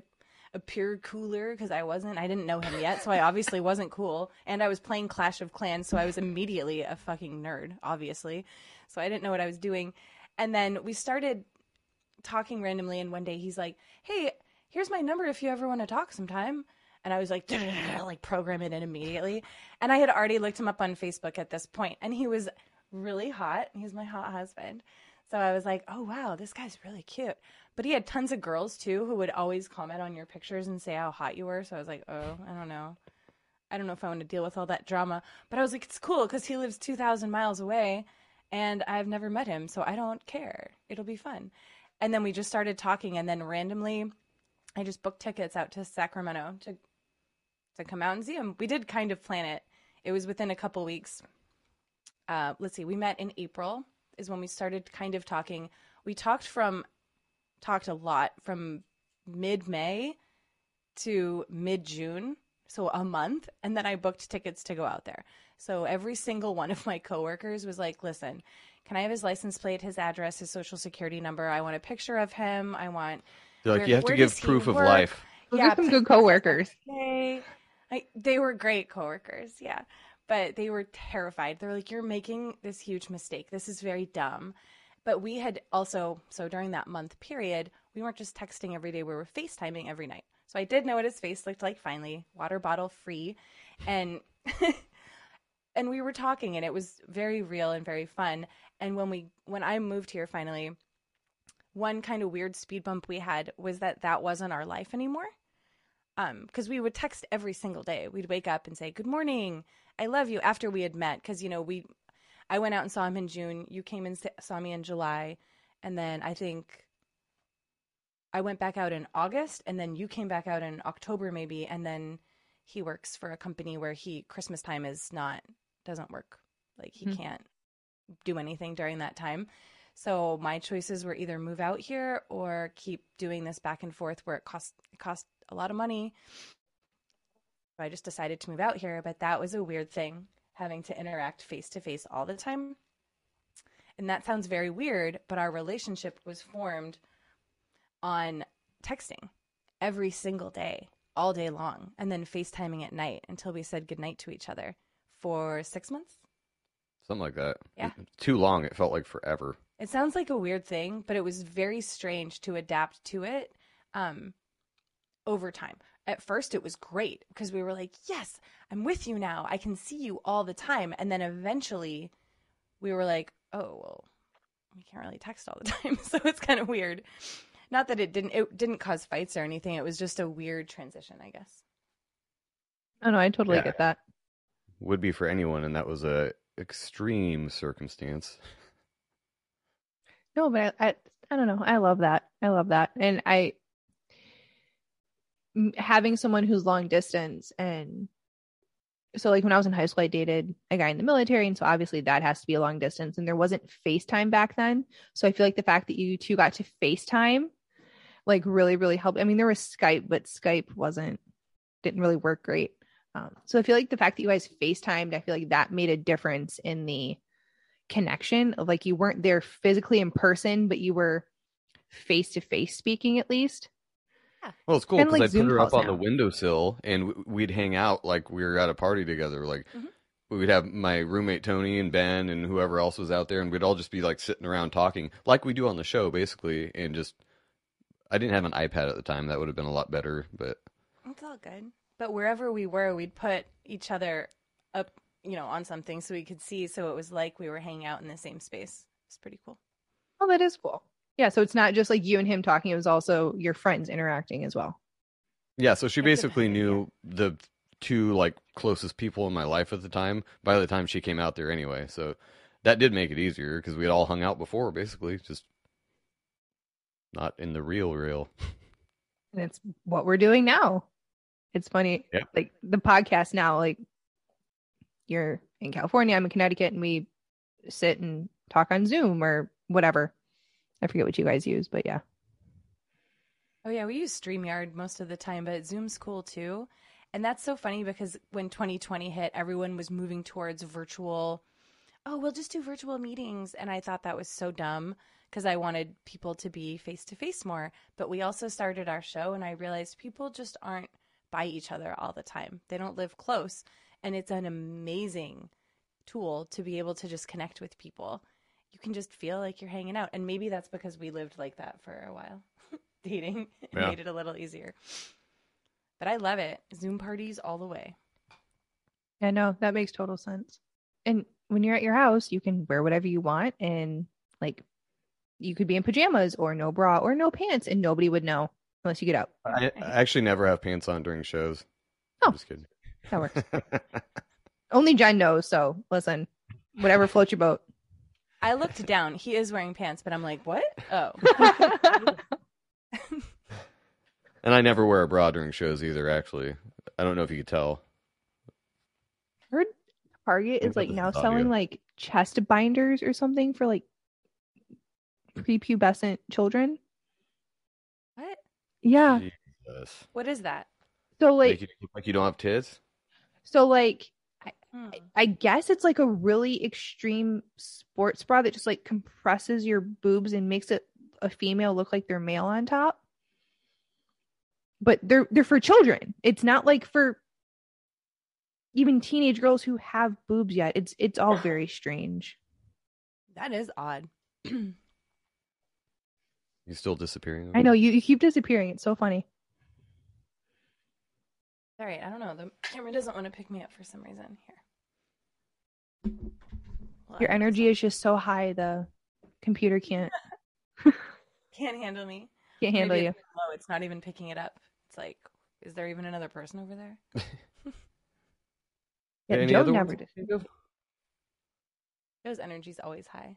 D: appear cooler because I wasn't. I didn't know him yet, so I obviously wasn't cool. And I was playing Clash of Clans, so I was immediately a fucking nerd, obviously. So I didn't know what I was doing. And then we started talking randomly, and one day he's like, "Hey, here's my number if you ever want to talk sometime." And I was like, like program it in immediately. And I had already looked him up on Facebook at this point, and he was really hot. He's my hot husband. So I was like, oh wow, this guy's really cute. But he had tons of girls too who would always comment on your pictures and say how hot you were. So I was like, oh, I don't know. I don't know if I want to deal with all that drama. But I was like, it's cool because he lives 2,000 miles away and I've never met him. So I don't care. It'll be fun. And then we just started talking. And then randomly, I just booked tickets out to Sacramento to, to come out and see him. We did kind of plan it, it was within a couple weeks uh, let's see, we met in April is when we started kind of talking. We talked from talked a lot from mid May to mid June, so a month, and then I booked tickets to go out there. So every single one of my coworkers was like, "Listen, can I have his license plate, his address, his social security number? I want a picture of him. I want."
C: They're like
D: Where-
C: you have to give proof of
D: work?
C: life.
B: Those are some good coworkers.
D: They, I, they were great coworkers, yeah. But they were terrified. They're like, "You're making this huge mistake. This is very dumb." But we had also, so during that month period, we weren't just texting every day. We were FaceTiming every night. So I did know what his face looked like. Finally, water bottle free, and and we were talking, and it was very real and very fun. And when we when I moved here finally, one kind of weird speed bump we had was that that wasn't our life anymore um because we would text every single day. We'd wake up and say good morning. I love you after we had met because you know we i went out and saw him in june. You came and saw me in july. And then i think i went back out in august and then you came back out in october maybe. And then he works for a company where he christmas time is not doesn't work. Like he
B: Hmm.
D: can't do anything during that time. So my choices were either move out here or keep doing this back and forth where it cost it cost a lot of money. So I just decided to move out here, but that was a weird thing having to interact face to face all the time. And that sounds very weird, but our relationship was formed on texting every single day, all day long, and then FaceTiming at night until we said goodnight to each other for six months.
C: Something like that.
D: Yeah.
C: Too long. It felt like forever.
D: It sounds like a weird thing, but it was very strange to adapt to it um, over time. At first, it was great because we were like, yes, I'm with you now. I can see you all the time. And then eventually, we were like, oh, well, we can't really text all the time. so it's kind of weird. Not that it didn't it didn't cause fights or anything. It was just a weird transition, I guess.
B: Oh no, I totally
C: Yeah.
B: get that.
C: Would be for anyone, and that was a extreme circumstance.
B: No, but I, I, I don't know. I love that. I love that. And I, m- having someone who's long distance and so like when I was in high school, I dated a guy in the military. And so obviously that has to be a long distance and there wasn't FaceTime back then. So I feel like the fact that you two got to FaceTime like really, really helped. I mean, there was Skype, but Skype wasn't, didn't really work great. Um, so I feel like the fact that you guys FaceTimed, I feel like that made a difference in the connection of like you weren't there physically in person, but you were face to face speaking at least.
C: Well, it's cool because
B: like
C: I
B: Zoom
C: put her up
B: calls
C: on the
B: now.
C: windowsill, and we'd hang out like we were at a party together. Like
D: Mhm.
C: we would have my roommate Tony and Ben and whoever else was out there, and we'd all just be like sitting around talking, like we do on the show, basically, and just I didn't have an iPad at the time. That would have been a lot better. But
D: It's all good. But wherever we were, we'd put each other up, you know, on something so we could see. So it was like we were hanging out in the same space. It's pretty cool.
B: Oh, that is cool. Yeah, so it's not just like you and him talking, it was also your friends interacting as well.
C: yeah, so she basically knew the two like closest people in my life at the time. By the time she came out there, anyway, so that did make it easier because we had all hung out before, basically, just not in the real real.
B: And it's what we're doing now. It's funny.
C: Yeah.
B: Like the podcast now, like you're in California, I'm in Connecticut, and we sit and talk on Zoom or whatever. I forget what you guys use, but yeah.
D: Oh yeah, we use StreamYard most of the time, but Zoom's cool too. And that's so funny because when 2020 hit, everyone was moving towards virtual. Oh, we'll just do virtual meetings, and I thought that was so dumb because I wanted people to be face to face more. But we also started our show, and I realized people just aren't by each other all the time. They don't live close, and it's an amazing tool to be able to just connect with people. You can just feel like you're hanging out, and maybe that's because we lived like that for a while. Dating it
C: Yeah.
D: made it a little easier. But I love it. Zoom parties all the way.
B: Yeah, no, that makes total sense. And when you're at your house, you can wear whatever you want and like you could be in pajamas or no bra or no pants and nobody would know unless you get out.
C: I, I actually never have pants on during shows.
B: Oh.
C: I'm just kidding.
B: That works. Only Jen knows, so listen, whatever floats your boat.
D: I looked down. He is wearing pants, but I'm like, what? Oh.
C: and I never wear a bra during shows either. Actually, I don't know if you could tell.
B: heard Target is like now
C: audio.
B: selling like chest binders or something for like prepubescent children.
D: what?
B: Yeah.
C: Jesus.
D: What is that?
B: So like
C: Make you like you don't have tits.
B: so like
D: Hmm.
B: I guess it's like a really extreme sports bra that just like compresses your boobs and makes it a female look like they're male on top. But they're they're for children. It's not like for even teenage girls who have boobs yet. It's it's all very strange.
D: That is odd.
C: You still disappearing?
B: I know you, you keep disappearing. It's so funny.
D: All right, I don't know. The camera doesn't want to pick me up for some reason. Here. Well,
B: Your energy is just so high the computer can't
D: can't handle me.
B: can't handle
D: Maybe
B: you.
D: it's low. It's not even picking it up. It's like, is there even another person over there?
B: Yeah,
C: Any
B: Joe
C: other
B: never
C: ones?
B: did.
C: you think
D: energy's always high.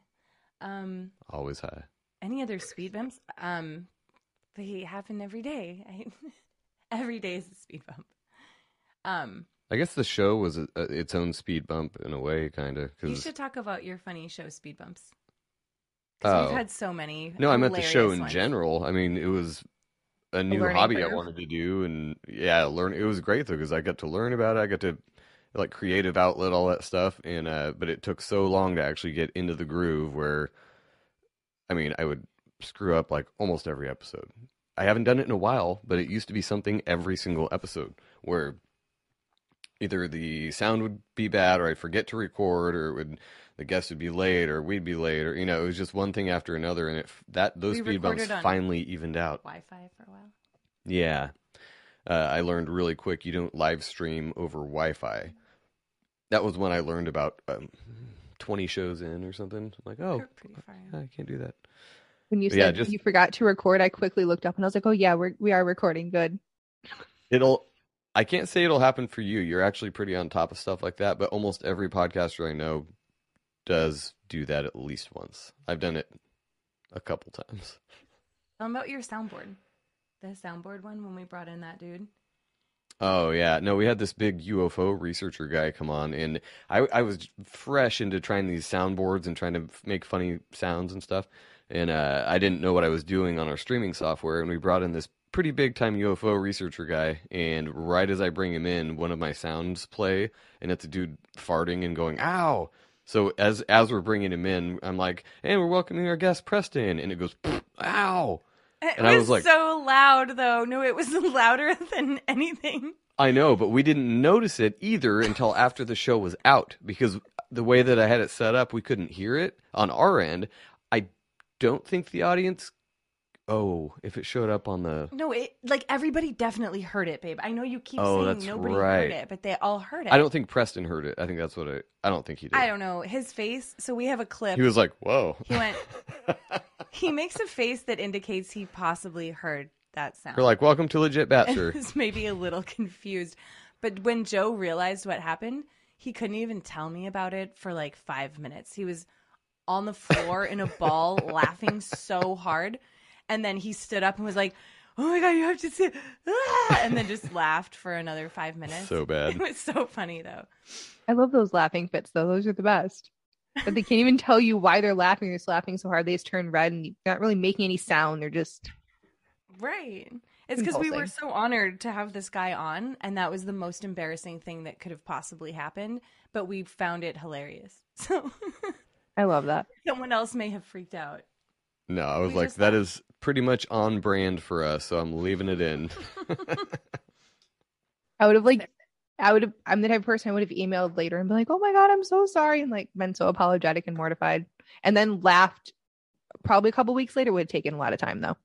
D: Um,
C: Always high.
D: any other speed bumps? Um, they happen every day. I, every day is a speed bump. Um,
C: I guess the show was a, a, its own speed bump in a way, kind of.
D: you
C: Because
D: should talk about your funny show speed bumps. 'Cause
C: Oh.
D: we've had so many.
C: no, I meant the show in
D: ones.
C: general. I mean, it was a new
D: learning
C: hobby I wanted to do, and yeah, learn. It was great though because I got to learn about it. I got to like creative outlet, all that stuff, and uh, but it took so long to actually get into the groove. Where, I mean, I would screw up like almost every episode. I haven't done it in a while, but it used to be something every single episode where either the sound would be bad or I'd forget to record or it would the guest would be late or we'd be late or you know it was just one thing after another and it that those
D: We
C: speed bumps finally evened out.
D: Wi-Fi for a while.
C: Yeah. Uh, I learned really quick you don't live stream over Wi-Fi. That was when I learned about um, 20 shows in or something. I'm like, oh,
D: far. in.
C: I can't do that.
B: When you
C: Yeah,
B: said
C: just-
B: you forgot to record, I quickly looked up and I was like, "Oh yeah, we're we are recording. Good."
C: It'll I can't say it'll happen for you. You're actually pretty on top of stuff like that, but almost every podcaster I know does do that at least once. I've done it a couple times.
D: Tell about your soundboard. The soundboard one when we brought in that dude.
C: Oh yeah, no, we had this big UFO researcher guy come on, and I I was fresh into trying these soundboards and trying to make funny sounds and stuff, and uh, I didn't know what I was doing on our streaming software, and we brought in this pretty big time UFO researcher guy, and right as I bring him in, one of my sounds play, and it's a dude farting and going ow. So as as we're bringing him in, I'm like, and we're welcoming our guest Preston, and it goes ow.
D: It
C: And I
D: was,
C: was like-
D: so loud though. No, it was louder than anything.
C: I know, but we didn't notice it either until after the show was out because the way that I had it set up, we couldn't hear it on our end. I don't think the audience Oh, if it showed up on the.
D: No, it like everybody definitely heard it, babe. I know you keep
C: Oh,
D: saying
C: that's
D: nobody
C: right.
D: heard it, but they all heard it.
C: I don't think Preston heard it. I think that's what I. I don't think he did.
D: I don't know his face. So we have a clip.
C: He was like, "Whoa."
D: He went. he makes a face that indicates he possibly heard that sound.
C: We're like, "Welcome to legit sir."
D: was maybe a little confused. But when Joe realized what happened, he couldn't even tell me about it for like five minutes. He was on the floor in a ball laughing so hard. And then he stood up and was like, Oh my God, you have to see. Ah! And then just laughed for another five minutes.
C: So bad.
D: It was so funny though.
B: I love those laughing fits though. Those are the best. But they can't even tell you why they're laughing. They're just laughing so hard they just turn red and not really making any sound. They're just
D: Right. It's because we were so honored to have this guy on, and that was the most embarrassing thing that could have possibly happened. But we found it hilarious. So
B: I love that.
D: someone else may have freaked out.
C: No, I was
D: We
C: like,
D: just
C: "That
D: thought-
C: is pretty much on brand for us," so I'm leaving it in.
B: I would have like I would have I'm the type of person I would have emailed later and be like, Oh my god, I'm so sorry and like been so apologetic and mortified. And then laughed probably a couple weeks later would have taken a lot of time though.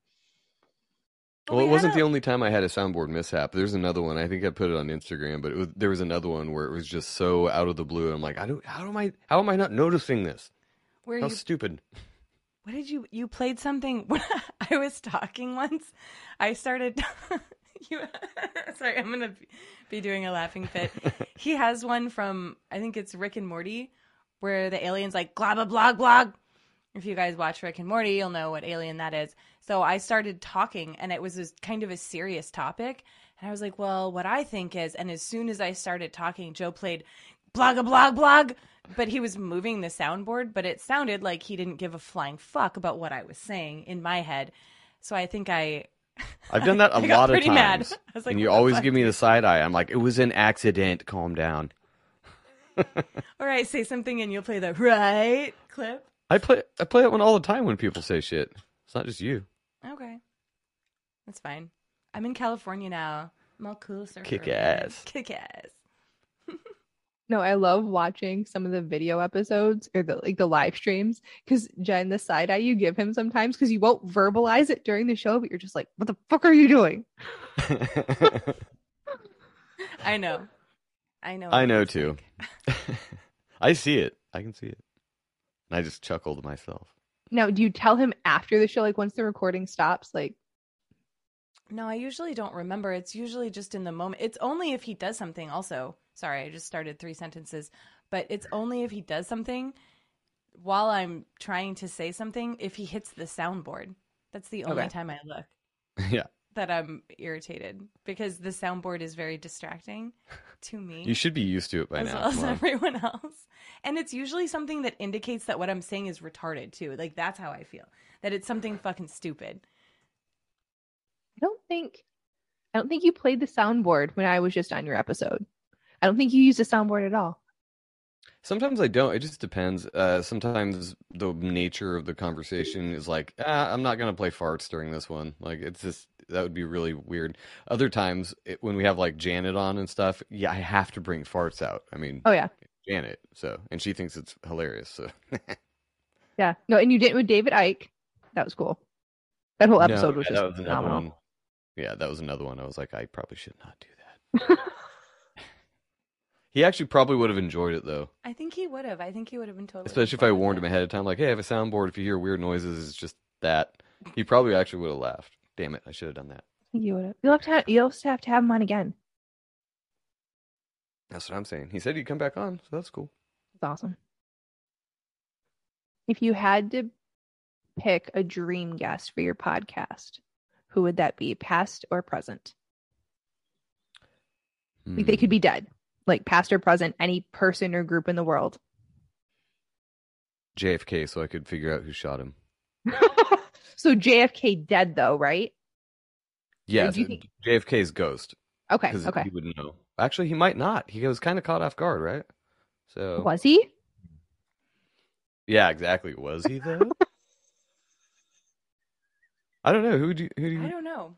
C: Well,
D: we
C: it wasn't
D: a-
C: the only time I had a soundboard mishap. There's another one. I think I put it on Instagram, but it was, there was another one where it was just so out of the blue. I'm like, I don't. How am I? How am I not noticing this?
D: Where
C: How
D: you
C: stupid.
D: What did you you played something when I was talking once? I started you Sorry, I'm to be doing a laughing fit. He has one from I think it's Rick and Morty where the alien's like blah blah blah. If you guys watch Rick and Morty, you'll know what alien that is. So I started talking and it was this kind of a serious topic and I was like, "Well, what I think is," and as soon as I started talking, Joe played blog a blog blog but he was moving the soundboard but it sounded like he didn't give a flying fuck about what i was saying in my head so i think i
C: I've done that a
D: I got
C: lot of
D: pretty mad.
C: times.
D: I was like,
C: and you always give me the side eye. I'm like, it was an accident. Calm down.
D: all right say something and you'll play the right clip
C: I play. I play that one all the time when people say shit. It's not just you.
D: okay that's fine i'm in california now i'm all cool surfer
C: Kick ass.
D: kick ass
B: No, I love watching some of the video episodes or the like the live streams because Jen, the side eye you give him sometimes because you won't verbalize it during the show, but you're just like, "What the fuck are you doing?"
D: i know i know
C: I know too. I see it. I can see it. And I just chuckled myself.
B: Now, do you tell him after the show, like once the recording stops, like,
D: No, I usually don't remember. It's usually just in the moment. It's only if he does something, also. Sorry, I just started three sentences. But it's only if he does something while I'm trying to say something, if he hits the soundboard. That's the only
B: Okay.
D: time I look
C: yeah.
D: that I'm irritated because the soundboard is very distracting to me.
C: You should be used to it by
D: as
C: now.
D: well as
C: Come
D: everyone else. And it's usually something that indicates that what I'm saying is retarded too. Like that's how I feel. That it's something fucking stupid.
B: I don't think, I don't think you played the soundboard when I was just on your episode. I don't think you used a soundboard at all.
C: Sometimes I don't. It just depends. Uh, sometimes the nature of the conversation is like, ah, I'm not gonna play farts during this one. Like, it's just that would be really weird. Other times, it, when we have like Janet on and stuff, yeah, I have to bring farts out. I mean,
B: Oh yeah,
C: Janet. So, and she thinks it's hilarious. So,
B: yeah. No, and you did it with David Icke. That was cool. That whole
C: No,
B: episode was
C: yeah,
B: just
C: was
B: phenomenal.
C: one. Yeah, that was another one. I was like, I probably should not do that. He actually probably would have enjoyed it though,
D: I think he would have. I think he would have been totally.
C: especially if I warned
D: it.
C: him ahead of time. Like, hey, I have a soundboard. If you hear weird noises, it's just that. He probably actually would have laughed. Damn it, I should have done that.
B: you would have. You'll have to. Have, you'll just have to have him on again.
C: That's what I'm saying. He said he'd come back on, so that's cool.
B: It's awesome. If you had to pick a dream guest for your podcast, who would that be, past or present? Like they
C: Hmm.
B: could be dead, like past or present, any person or group in the world.
C: JFK, so I could figure out who shot him.
B: so JFK dead though, right?
C: Yeah,
B: do you think-
C: JFK's ghost
B: Okay, okay.
C: he would know. Actually, he might not. He was kind of caught off guard, right? So
B: Was he?
C: yeah, exactly. Was he though? I don't know. Who do you, who do you?
D: I don't know.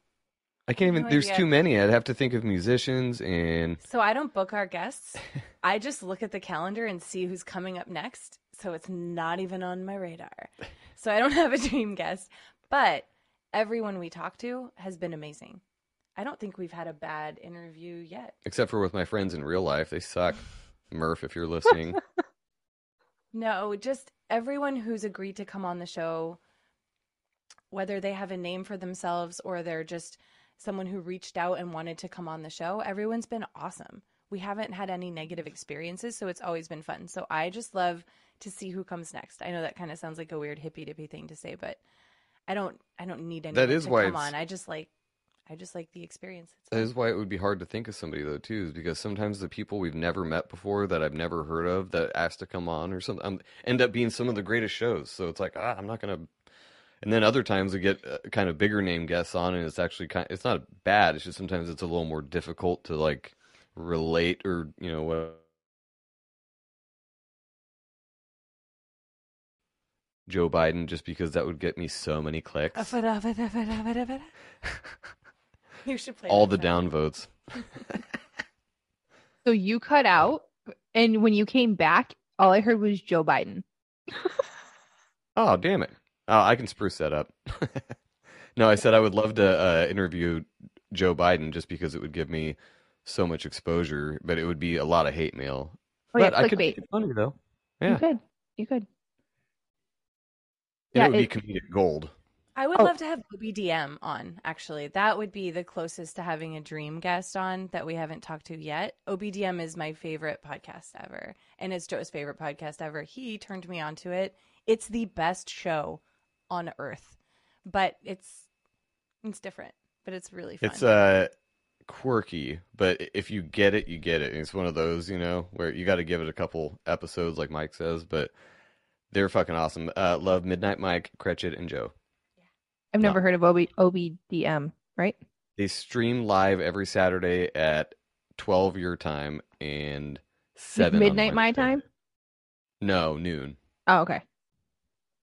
C: I can't even.
D: no
C: there's
D: idea.
C: too many. I'd have to think of musicians and
D: So I don't book our guests. I just look at the calendar and see who's coming up next. So it's not even on my radar. So I don't have a dream guest. But everyone we talk to has been amazing. I don't think we've had a bad interview yet.
C: Except for with my friends in real life, they suck. Murph, if you're listening,
D: No, just everyone who's agreed to come on the show, whether they have a name for themselves or they're just someone who reached out and wanted to come on the show, everyone's been awesome. We haven't had any negative experiences, so it's always been fun. So I just love to see who comes next. I know that kind of sounds like a weird hippy dippy thing to say, but I don't I don't need anyone that
C: is
D: to
C: why
D: come on. I just like I just like the experience.
C: That is why it would be hard to think of somebody though too, is because sometimes the people we've never met before that I've never heard of that asked to come on or something um, end up being some of the greatest shows. So it's like ah, I'm not gonna. And then other times we get uh, kind of bigger name guests on, and it's actually kind. Of, It's not bad. It's just sometimes it's a little more difficult to like relate or you know what. Joe Biden, just because that would get me so many clicks.
D: you should play
C: All
D: that
C: the
D: sound.
C: downvotes.
B: So you cut out, and when you came back, all I heard was Joe Biden.
C: Oh, damn it. Oh, I can spruce that up. no, I said I would love to uh, interview Joe Biden just because it would give me so much exposure, but it would be a lot of hate mail.
B: Oh yeah,
C: but I could
B: clickbait.
C: make it funny though. Yeah.
B: You could. You could.
C: And
B: Yeah,
C: it would
B: it-
C: be comedic gold.
D: I would
B: Oh.
D: love to have OBDM on, actually. That would be the closest to having a dream guest on that we haven't talked to yet. OBDM is my favorite podcast ever, and it's Joe's favorite podcast ever. He turned me onto it. It's the best show on earth, but it's it's different, but it's really fun.
C: It's uh quirky, but if you get it, you get it. And it's one of those, you know, where you got to give it a couple episodes, like Mike says. But they're fucking awesome. Uh, love Midnight Mike, Cretchet, and Joe. Yeah.
B: I've
C: No.
B: never heard of OB, OBDM, right?
C: They stream live every Saturday at twelve your time and seven
B: Midnight my time.
C: No, noon.
B: Oh, okay.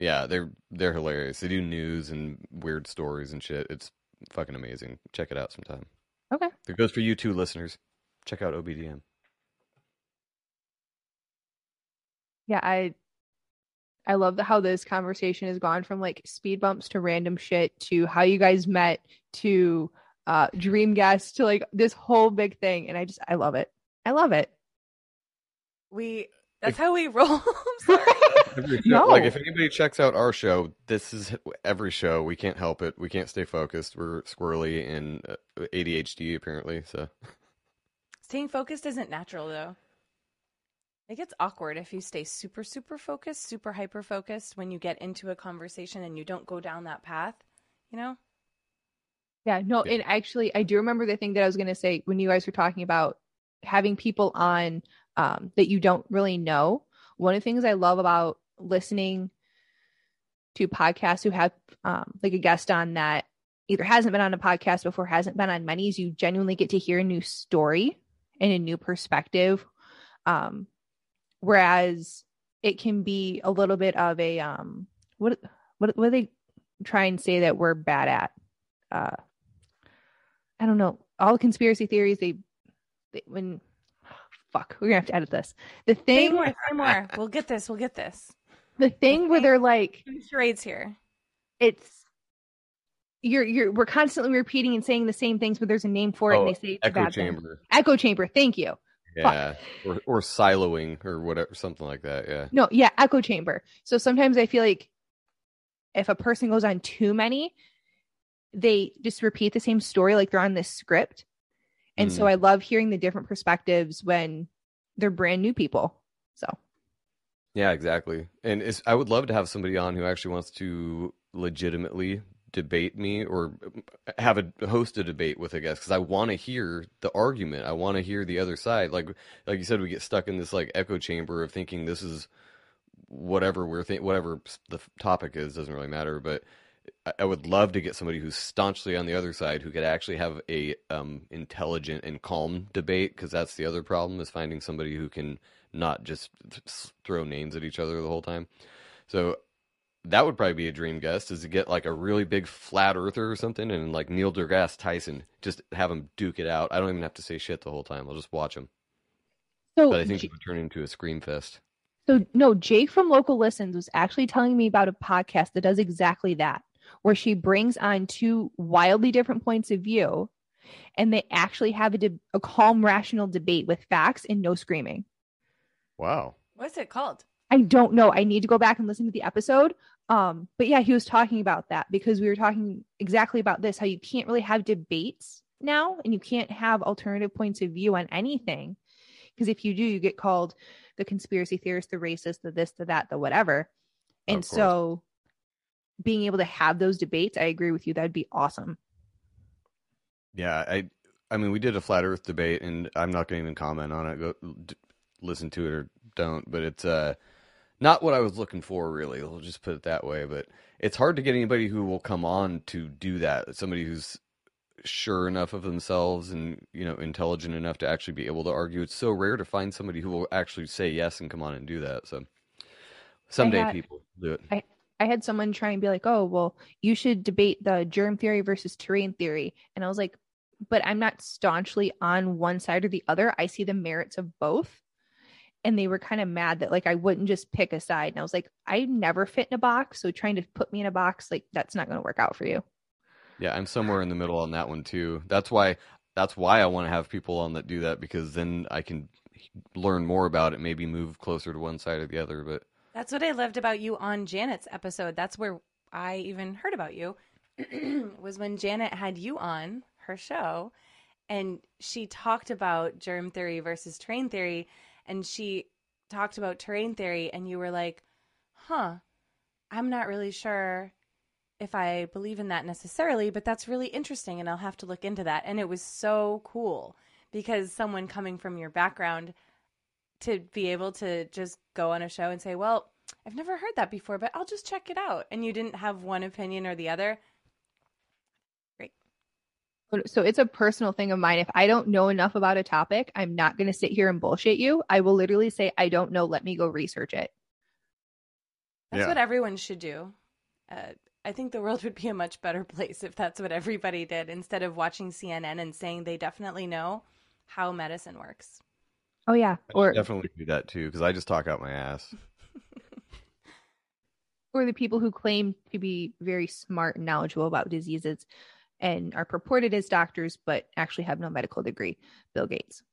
C: Yeah, they're they're hilarious. They do news and weird stories and shit. It's fucking amazing. Check it out sometime.
B: Okay.
C: It goes for you too, listeners. Check out OBDM.
B: Yeah, I I love the, how this conversation has gone from like speed bumps to random shit to how you guys met to uh dream guests to like this whole big thing and I just I love it. I love it.
D: we that's how we roll. I'm sorry.
C: Show,
B: No.
C: Like if anybody checks out our show, this is every show. We can't help it. We can't stay focused. We're squirrely and uh, ADHD apparently. So
D: Staying focused isn't natural though. It gets awkward if you stay super, super focused, super hyper focused when you get into a conversation and you don't go down that path, you know?
B: Yeah, no,
C: Yeah.
B: and actually, I do remember the thing that I was going to say when you guys were talking about having people on um, that you don't really know. One of the things I love about listening to podcasts who have um, like a guest on that either hasn't been on a podcast before, hasn't been on many, is you genuinely get to hear a new story and a new perspective. Um, whereas it can be a little bit of a um, what what what do they try and say that we're bad at? uh I don't know. All the conspiracy theories they, they when fuck, we're gonna have to edit this. The
D: Say
B: thing
D: more, say more. We'll get this, we'll get this.
B: the thing where they're like
D: charades here.
B: it's you're you're we're constantly repeating and saying the same things, but there's a name for it
C: Oh,
B: and they say it's
C: echo
B: bad thing.
C: chamber.
B: Echo chamber, thank you.
C: Yeah. Or or siloing or whatever something like that. Yeah.
B: No, yeah, echo chamber. So sometimes I feel like if a person goes on too many, they just repeat the same story like they're on this script. And so
C: Mm.
B: I love hearing the different perspectives when they're brand new people. So
C: Yeah, exactly. And I would love to have somebody on who actually wants to legitimately debate me or have a host a debate with a guest because I want to hear the argument. I want to hear the other side. Like like you said, we get stuck in this like echo chamber of thinking this is whatever we're think whatever the topic is doesn't really matter. But I- would love to get somebody who's staunchly on the other side who could actually have a um, intelligent and calm debate because that's the other problem is finding somebody who can not just throw names at each other the whole time. So that would probably be a dream guest is to get like a really big flat earther or something and like Neil deGrasse Tyson just have him duke it out. I don't even have to say shit the whole time. I'll just watch him.
B: so
C: But I think
B: J-
C: it would turn into a scream fest.
B: so no, Jake from Local Listens was actually telling me about a podcast that does exactly that, where she brings on two wildly different points of view and they actually have a, de- a calm, rational debate with facts and no screaming.
C: Wow.
D: What's it called?
B: I don't know. I need to go back and listen to the episode. Um, but yeah, he was talking about that because we were talking exactly about this how you can't really have debates now and you can't have alternative points of view on anything. Because if you do, you get called the conspiracy theorist, the racist, the this, the that, the whatever. And so being able to have those debates, I agree with you. That'd be awesome.
C: Yeah, I I mean, we did a flat Earth debate, and I'm not going to even comment on it. Go d- listen to it or don't. But it's uh, not what I was looking for, really. We'll just put it that way. But it's hard to get anybody who will come on to do that. Somebody who's sure enough of themselves and you know intelligent enough to actually be able to argue. It's so rare to find somebody who will actually say yes and come on and do that. So someday
B: had-
C: people do it.
B: I- I had someone try and be like, oh, well, you should debate the germ theory versus terrain theory. And I was like, but I'm not staunchly on one side or the other. I see the merits of both. And they were kind of mad that like I wouldn't just pick a side. And I was like, I never fit in a box. So trying to put me in a box, like that's not going to work out for you.
C: Yeah, I'm somewhere in the middle on that one too. That's why that's why I want to have people on that do that because then I can learn more about it, maybe move closer to one side or the other. But
D: That's what I loved about you on Janet's episode. That's where I even heard about you. was when Janet had you on her show and she talked about germ theory versus terrain theory and she talked about terrain theory and you were like, "Huh. I'm not really sure if I believe in that necessarily, but that's really interesting and I'll have to look into that." And it was so cool because someone coming from your background to be able to just go on a show and say, "Well, I've never heard that before, but I'll just check it out." And you didn't have one opinion or the other. Great.
B: So it's a personal thing of mine. If I don't know enough about a topic, I'm not going to sit here and bullshit you. I will literally say, I don't know. Let me go research it.
D: That's
C: Yeah.
D: what everyone should do. Uh, I think the world would be a much better place if that's what everybody did instead of watching CNN and saying they definitely know how medicine works.
B: Oh, yeah.
C: I
B: Or,
C: definitely do that too because I just talk out my ass.
B: or the people who claim to be very smart and knowledgeable about diseases and are purported as doctors, but actually have no medical degree. Bill Gates.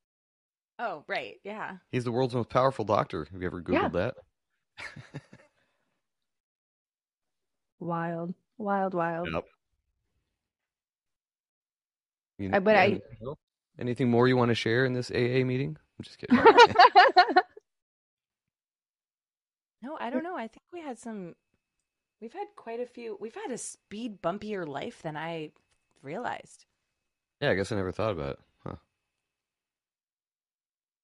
D: Oh, right. Yeah.
C: He's the world's most powerful doctor. Have you ever googled
B: Yeah.
C: that?
B: Wild, wild, wild.
C: Yep. You-
B: I- but I-
C: anything more you want to share in this AA meeting? I'm just kidding.
D: No, I don't know. I think we had some. We've had quite a few. We've had a speed bumpier life than I realized.
C: yeah, I guess I never thought about it. Huh.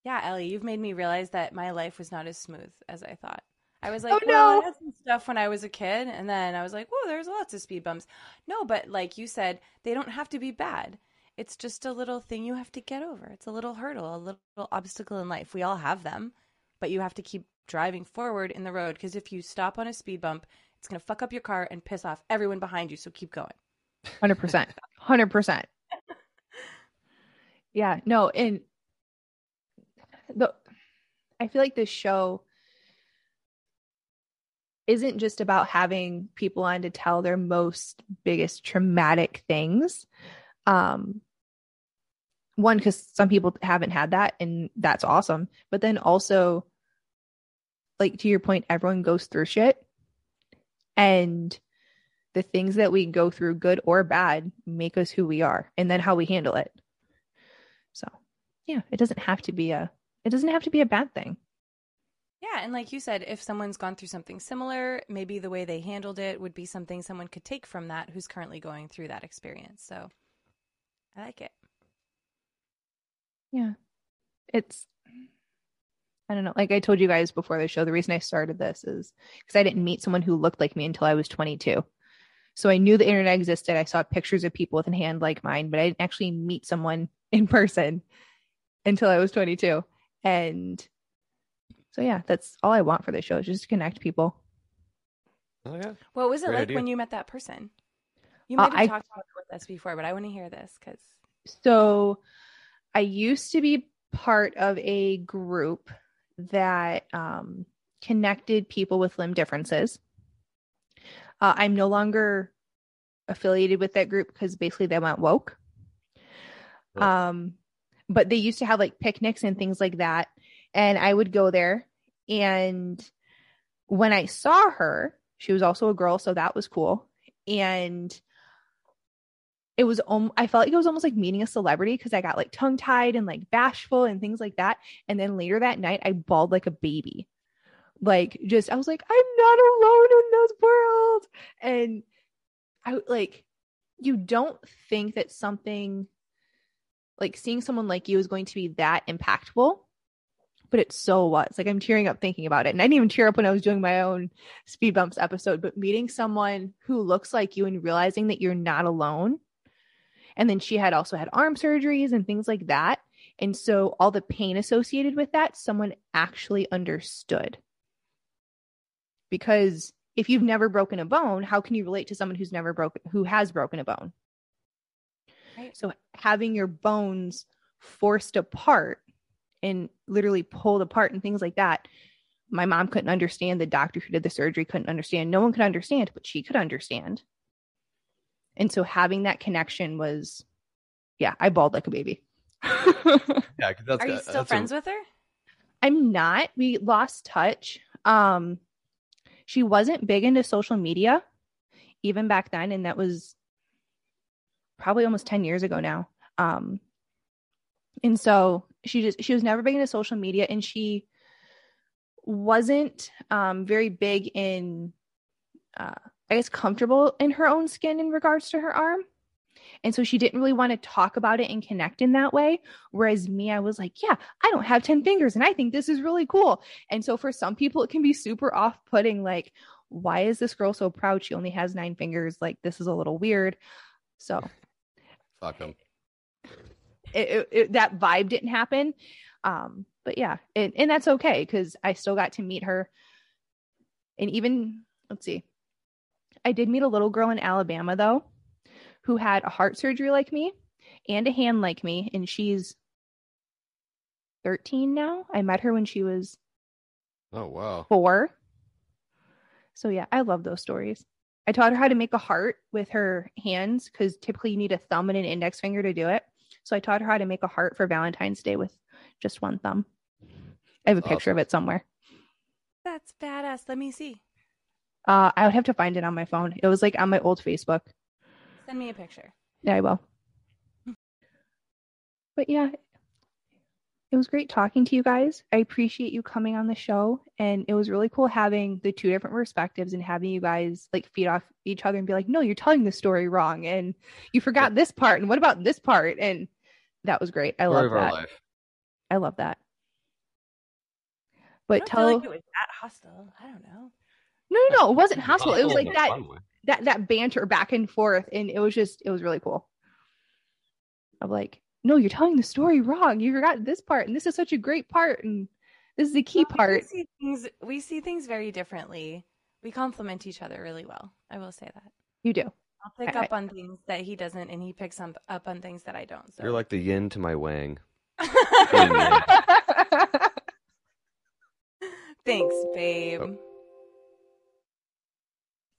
D: Yeah, Ellie, you've made me realize that my life was not as smooth as I thought. I was
B: Oh,
D: like, well,
B: no.
D: I had some stuff when I was a kid, and then I was like, whoa, there's lots of speed bumps. No, but like you said, they don't have to be bad. It's just a little thing you have to get over. It's a little hurdle, a little obstacle in life. We all have them, but you have to keep driving forward in the road because if you stop on a speed bump, it's going to fuck up your car and piss off everyone behind you. So keep going.
B: Hundred percent. Hundred percent. Yeah. No. And the I feel like this show isn't just about having people on to tell their most biggest traumatic things. Um one because some people haven't had that and that's awesome but then also like to your point everyone goes through shit and the things that we go through, good or bad, make us who we are, and then how we handle it. So, yeah, it doesn't have to be a it doesn't have to be a bad thing.
D: Yeah, and like you said, if someone's gone through something similar, maybe the way they handled it would be something someone could take from that who's currently going through that experience. So I like it.
B: Yeah, it's I don't know. Like I told you guys before the show, the reason I started this is because I didn't meet someone who looked like me until I was 22. So I knew the internet existed. I saw pictures of people with a hand like mine, but I didn't actually meet someone in person until I was 22. And so yeah, that's all I want for this show is just to connect people.
C: Oh yeah.
D: What was it
C: Great
D: like
C: idea.
D: when you met that person? You
B: Uh,
D: might have
B: I-
D: talked about it with us before, but I want to hear this because
B: So I used to be part of a group that um, connected people with limb differences. Uh, I'm no longer affiliated with that group because basically they went woke.
C: Ugh.
B: Um, but they used to have like picnics and things like that. And I would go there. And when I saw her, she was also a girl, so that was cool. And it was um, I felt like it was almost like meeting a celebrity because I got like tongue tied and like bashful and things like that. And then later that night, I bawled like a baby. Like, just I was like, I'm not alone in this world. And I like, you don't think that something like seeing someone like you is going to be that impactful, but it so was. Like, I'm tearing up thinking about it. And I didn't even tear up when I was doing my own speed bumps episode, but meeting someone who looks like you and realizing that you're not alone. And then she had also had arm surgeries and things like that. And so all the pain associated with that, someone actually understood. Because if you've never broken a bone, how can you relate to someone who's never broken who has broken a bone?
D: Right.
B: So having your bones forced apart and literally pulled apart and things like that. My mom couldn't understand. The doctor who did the surgery couldn't understand. No one could understand, but she could understand. And so having that connection was, yeah, I bawled like a baby.
C: Yeah, 'cause that's
D: Are you
C: that's
D: still
C: a-
D: friends with her?
B: I'm not. We lost touch. Um, she wasn't big into social media even back then, and that was probably almost 10 years ago now. Um, and so she just she was never big into social media, and she wasn't um very big in uh I guess comfortable in her own skin in regards to her arm. And so she didn't really want to talk about it and connect in that way. Whereas me, I was like, yeah, I don't have 10 fingers and I think this is really cool. And so for some people, it can be super off putting. Like, why is this girl so proud? She only has nine fingers. Like, this is a little weird. So
C: Fuck them.
B: it, it, it- that vibe didn't happen. Um, but yeah, and, and that's okay because I still got to meet her. And even, let's see, I did meet a little girl in Alabama though, who had a heart surgery like me and a hand like me. And she's 13 now. I met her when she was
C: Oh wow.
B: four. So yeah, I love those stories. I taught her how to make a heart with her hands because typically you need a thumb and an index finger to do it. So I taught her how to make a heart for Valentine's Day with just one thumb. I have a
C: That's
B: picture of it somewhere.
D: That's badass. Let me see.
B: Uh, I would have to find it on my phone. It was like on my old Facebook.
D: Send me a picture.
B: Yeah, I will. But yeah, it was great talking to you guys. I appreciate you coming on the show. And it was really cool having the two different perspectives and having you guys like feed off each other and be like, no, you're telling the story wrong. And you forgot this part. And what about this part? And that was great. I love that.
C: life.
B: I love that.
D: I
B: But
D: don't
B: tell
D: feel like it was that hostile. I don't know.
B: No, no, no, it wasn't hostile. It was like that that that banter back and forth and it was just it was really cool of like no you're telling the story wrong you forgot this part and this is such a great part and this is the key
D: Well, we
B: part
D: see things. We see things very differently. We complement each other really well. I will say that.
B: you do
D: I'll pick
B: I-
D: up on things that he doesn't, and he picks up up on things that I don't. So
C: You're like the yin to my wang.
D: Thanks, babe.
C: Oh.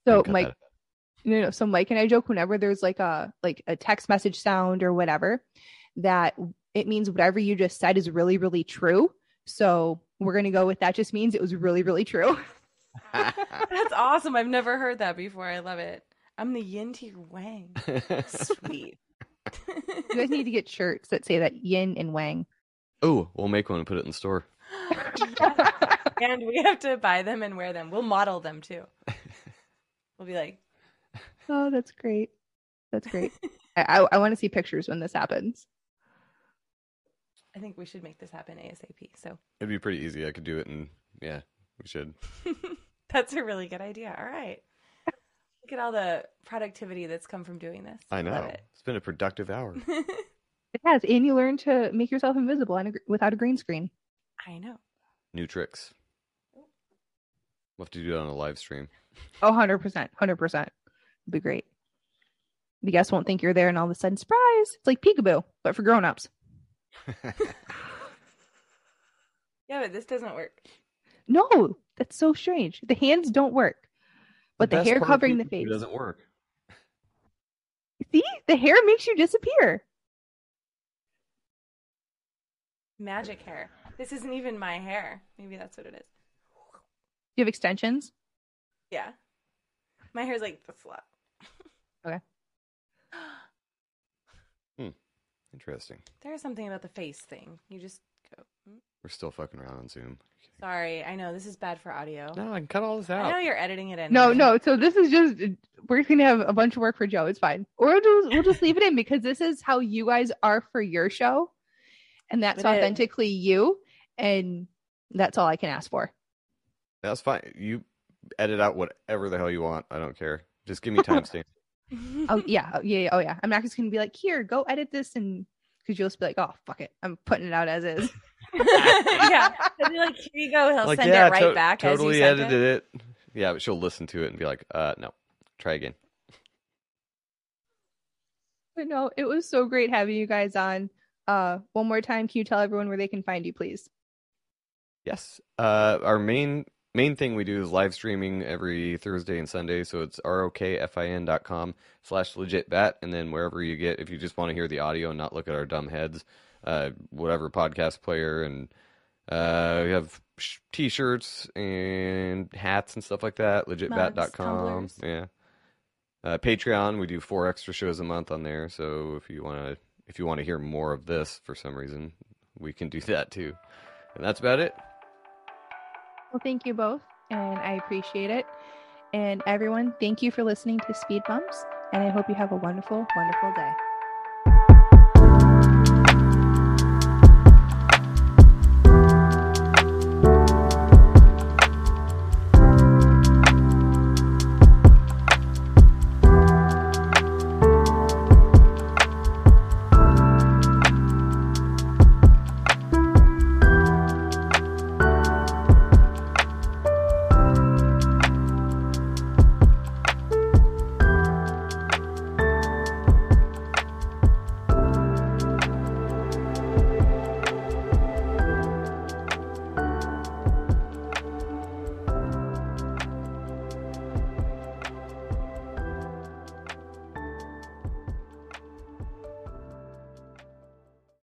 B: So
C: Cut
B: mike uh,
C: that.
B: no no so mike and i joke whenever there's like a like a text message sound or whatever that it means whatever you just said is really really true so we're gonna go with that just means it was really really true
D: That's awesome. I've never heard that before. I love it. I'm the yin to your wang. Sweet.
B: you guys need to get shirts that say that yin and wang
C: oh, we'll make one and put it in the store.
D: and we have to buy them and wear them. We'll model them too. We'll be like,
B: Oh, that's great. That's great. I, I, I want to see pictures when this happens.
D: I think we should make this happen ASAP. So
C: It'd be pretty easy. I could do it, and yeah, we should.
D: that's a really good idea. All right. Look at all the productivity that's come from doing this.
C: I know.
D: Love it.
C: It's been a productive hour.
B: It has, and you learn to make yourself invisible on a, gr- without a green screen.
D: I know.
C: New tricks. We'll have to do it on a live stream.
B: Oh, 100%. 100%. It'd be great. The guests won't think you're there, and all of a sudden, surprise! It's like peekaboo, but for grown-ups.
D: Yeah, but this doesn't work.
B: No, that's so strange. The hands don't work, but the,
C: best
B: hair covering the face.
C: doesn't work.
B: See, the hair makes you disappear.
D: Magic hair. This isn't even my hair. Maybe that's what it is.
B: You have extensions?
D: Yeah. My hair's like the flop.
B: Okay. Hmm.
C: Interesting.
D: There's something about the face thing. You just go. "Hmm,
C: We're still fucking around on Zoom.
D: Sorry, I know this is bad for audio.
C: No, I can cut all this out.
D: I know you're editing it in.
B: No,
D: right?
B: no. So this is just we're just gonna have a bunch of work for Joe. It's fine. Or we'll just, we'll just leave it in because this is how you guys are for your show, and that's
D: It is.
B: authentically you, and that's all I can ask for.
C: That's fine. You edit out whatever the hell you want. I don't care. Just give me timestamp.
B: Oh yeah, oh, yeah, yeah, oh yeah. I'm not just gonna be like, here, go edit this, and because you'll just be like, oh fuck it, I'm putting it out as is.
D: yeah. He'll be like, here you go. He'll
C: like,
D: send
C: yeah,
D: it right
C: to-
D: back
C: totally
D: as you
C: edited
D: it.
C: it. Yeah, but she'll listen to it and be like, uh, no, try again.
B: But no, it was so great having you guys on. Uh, one more time, can you tell everyone where they can find you, please?
C: Yes. Uh, our main main thing we do is live streaming every Thursday and Sunday. So it's rokfin.com slash legit bat. And then wherever you get, if you just want to hear the audio and not look at our dumb heads, uh, whatever podcast player. And uh, we have sh- t-shirts and hats and stuff like that. Legitbat.com. Yeah. Uh, Patreon, we do four extra shows a month on there. So if you want to, if you want to hear more of this for some reason, we can do that too. And that's about it.
B: Well, thank you both, and I appreciate it. And everyone, thank you for listening to Speed Bumps, and I hope you have a wonderful, wonderful day.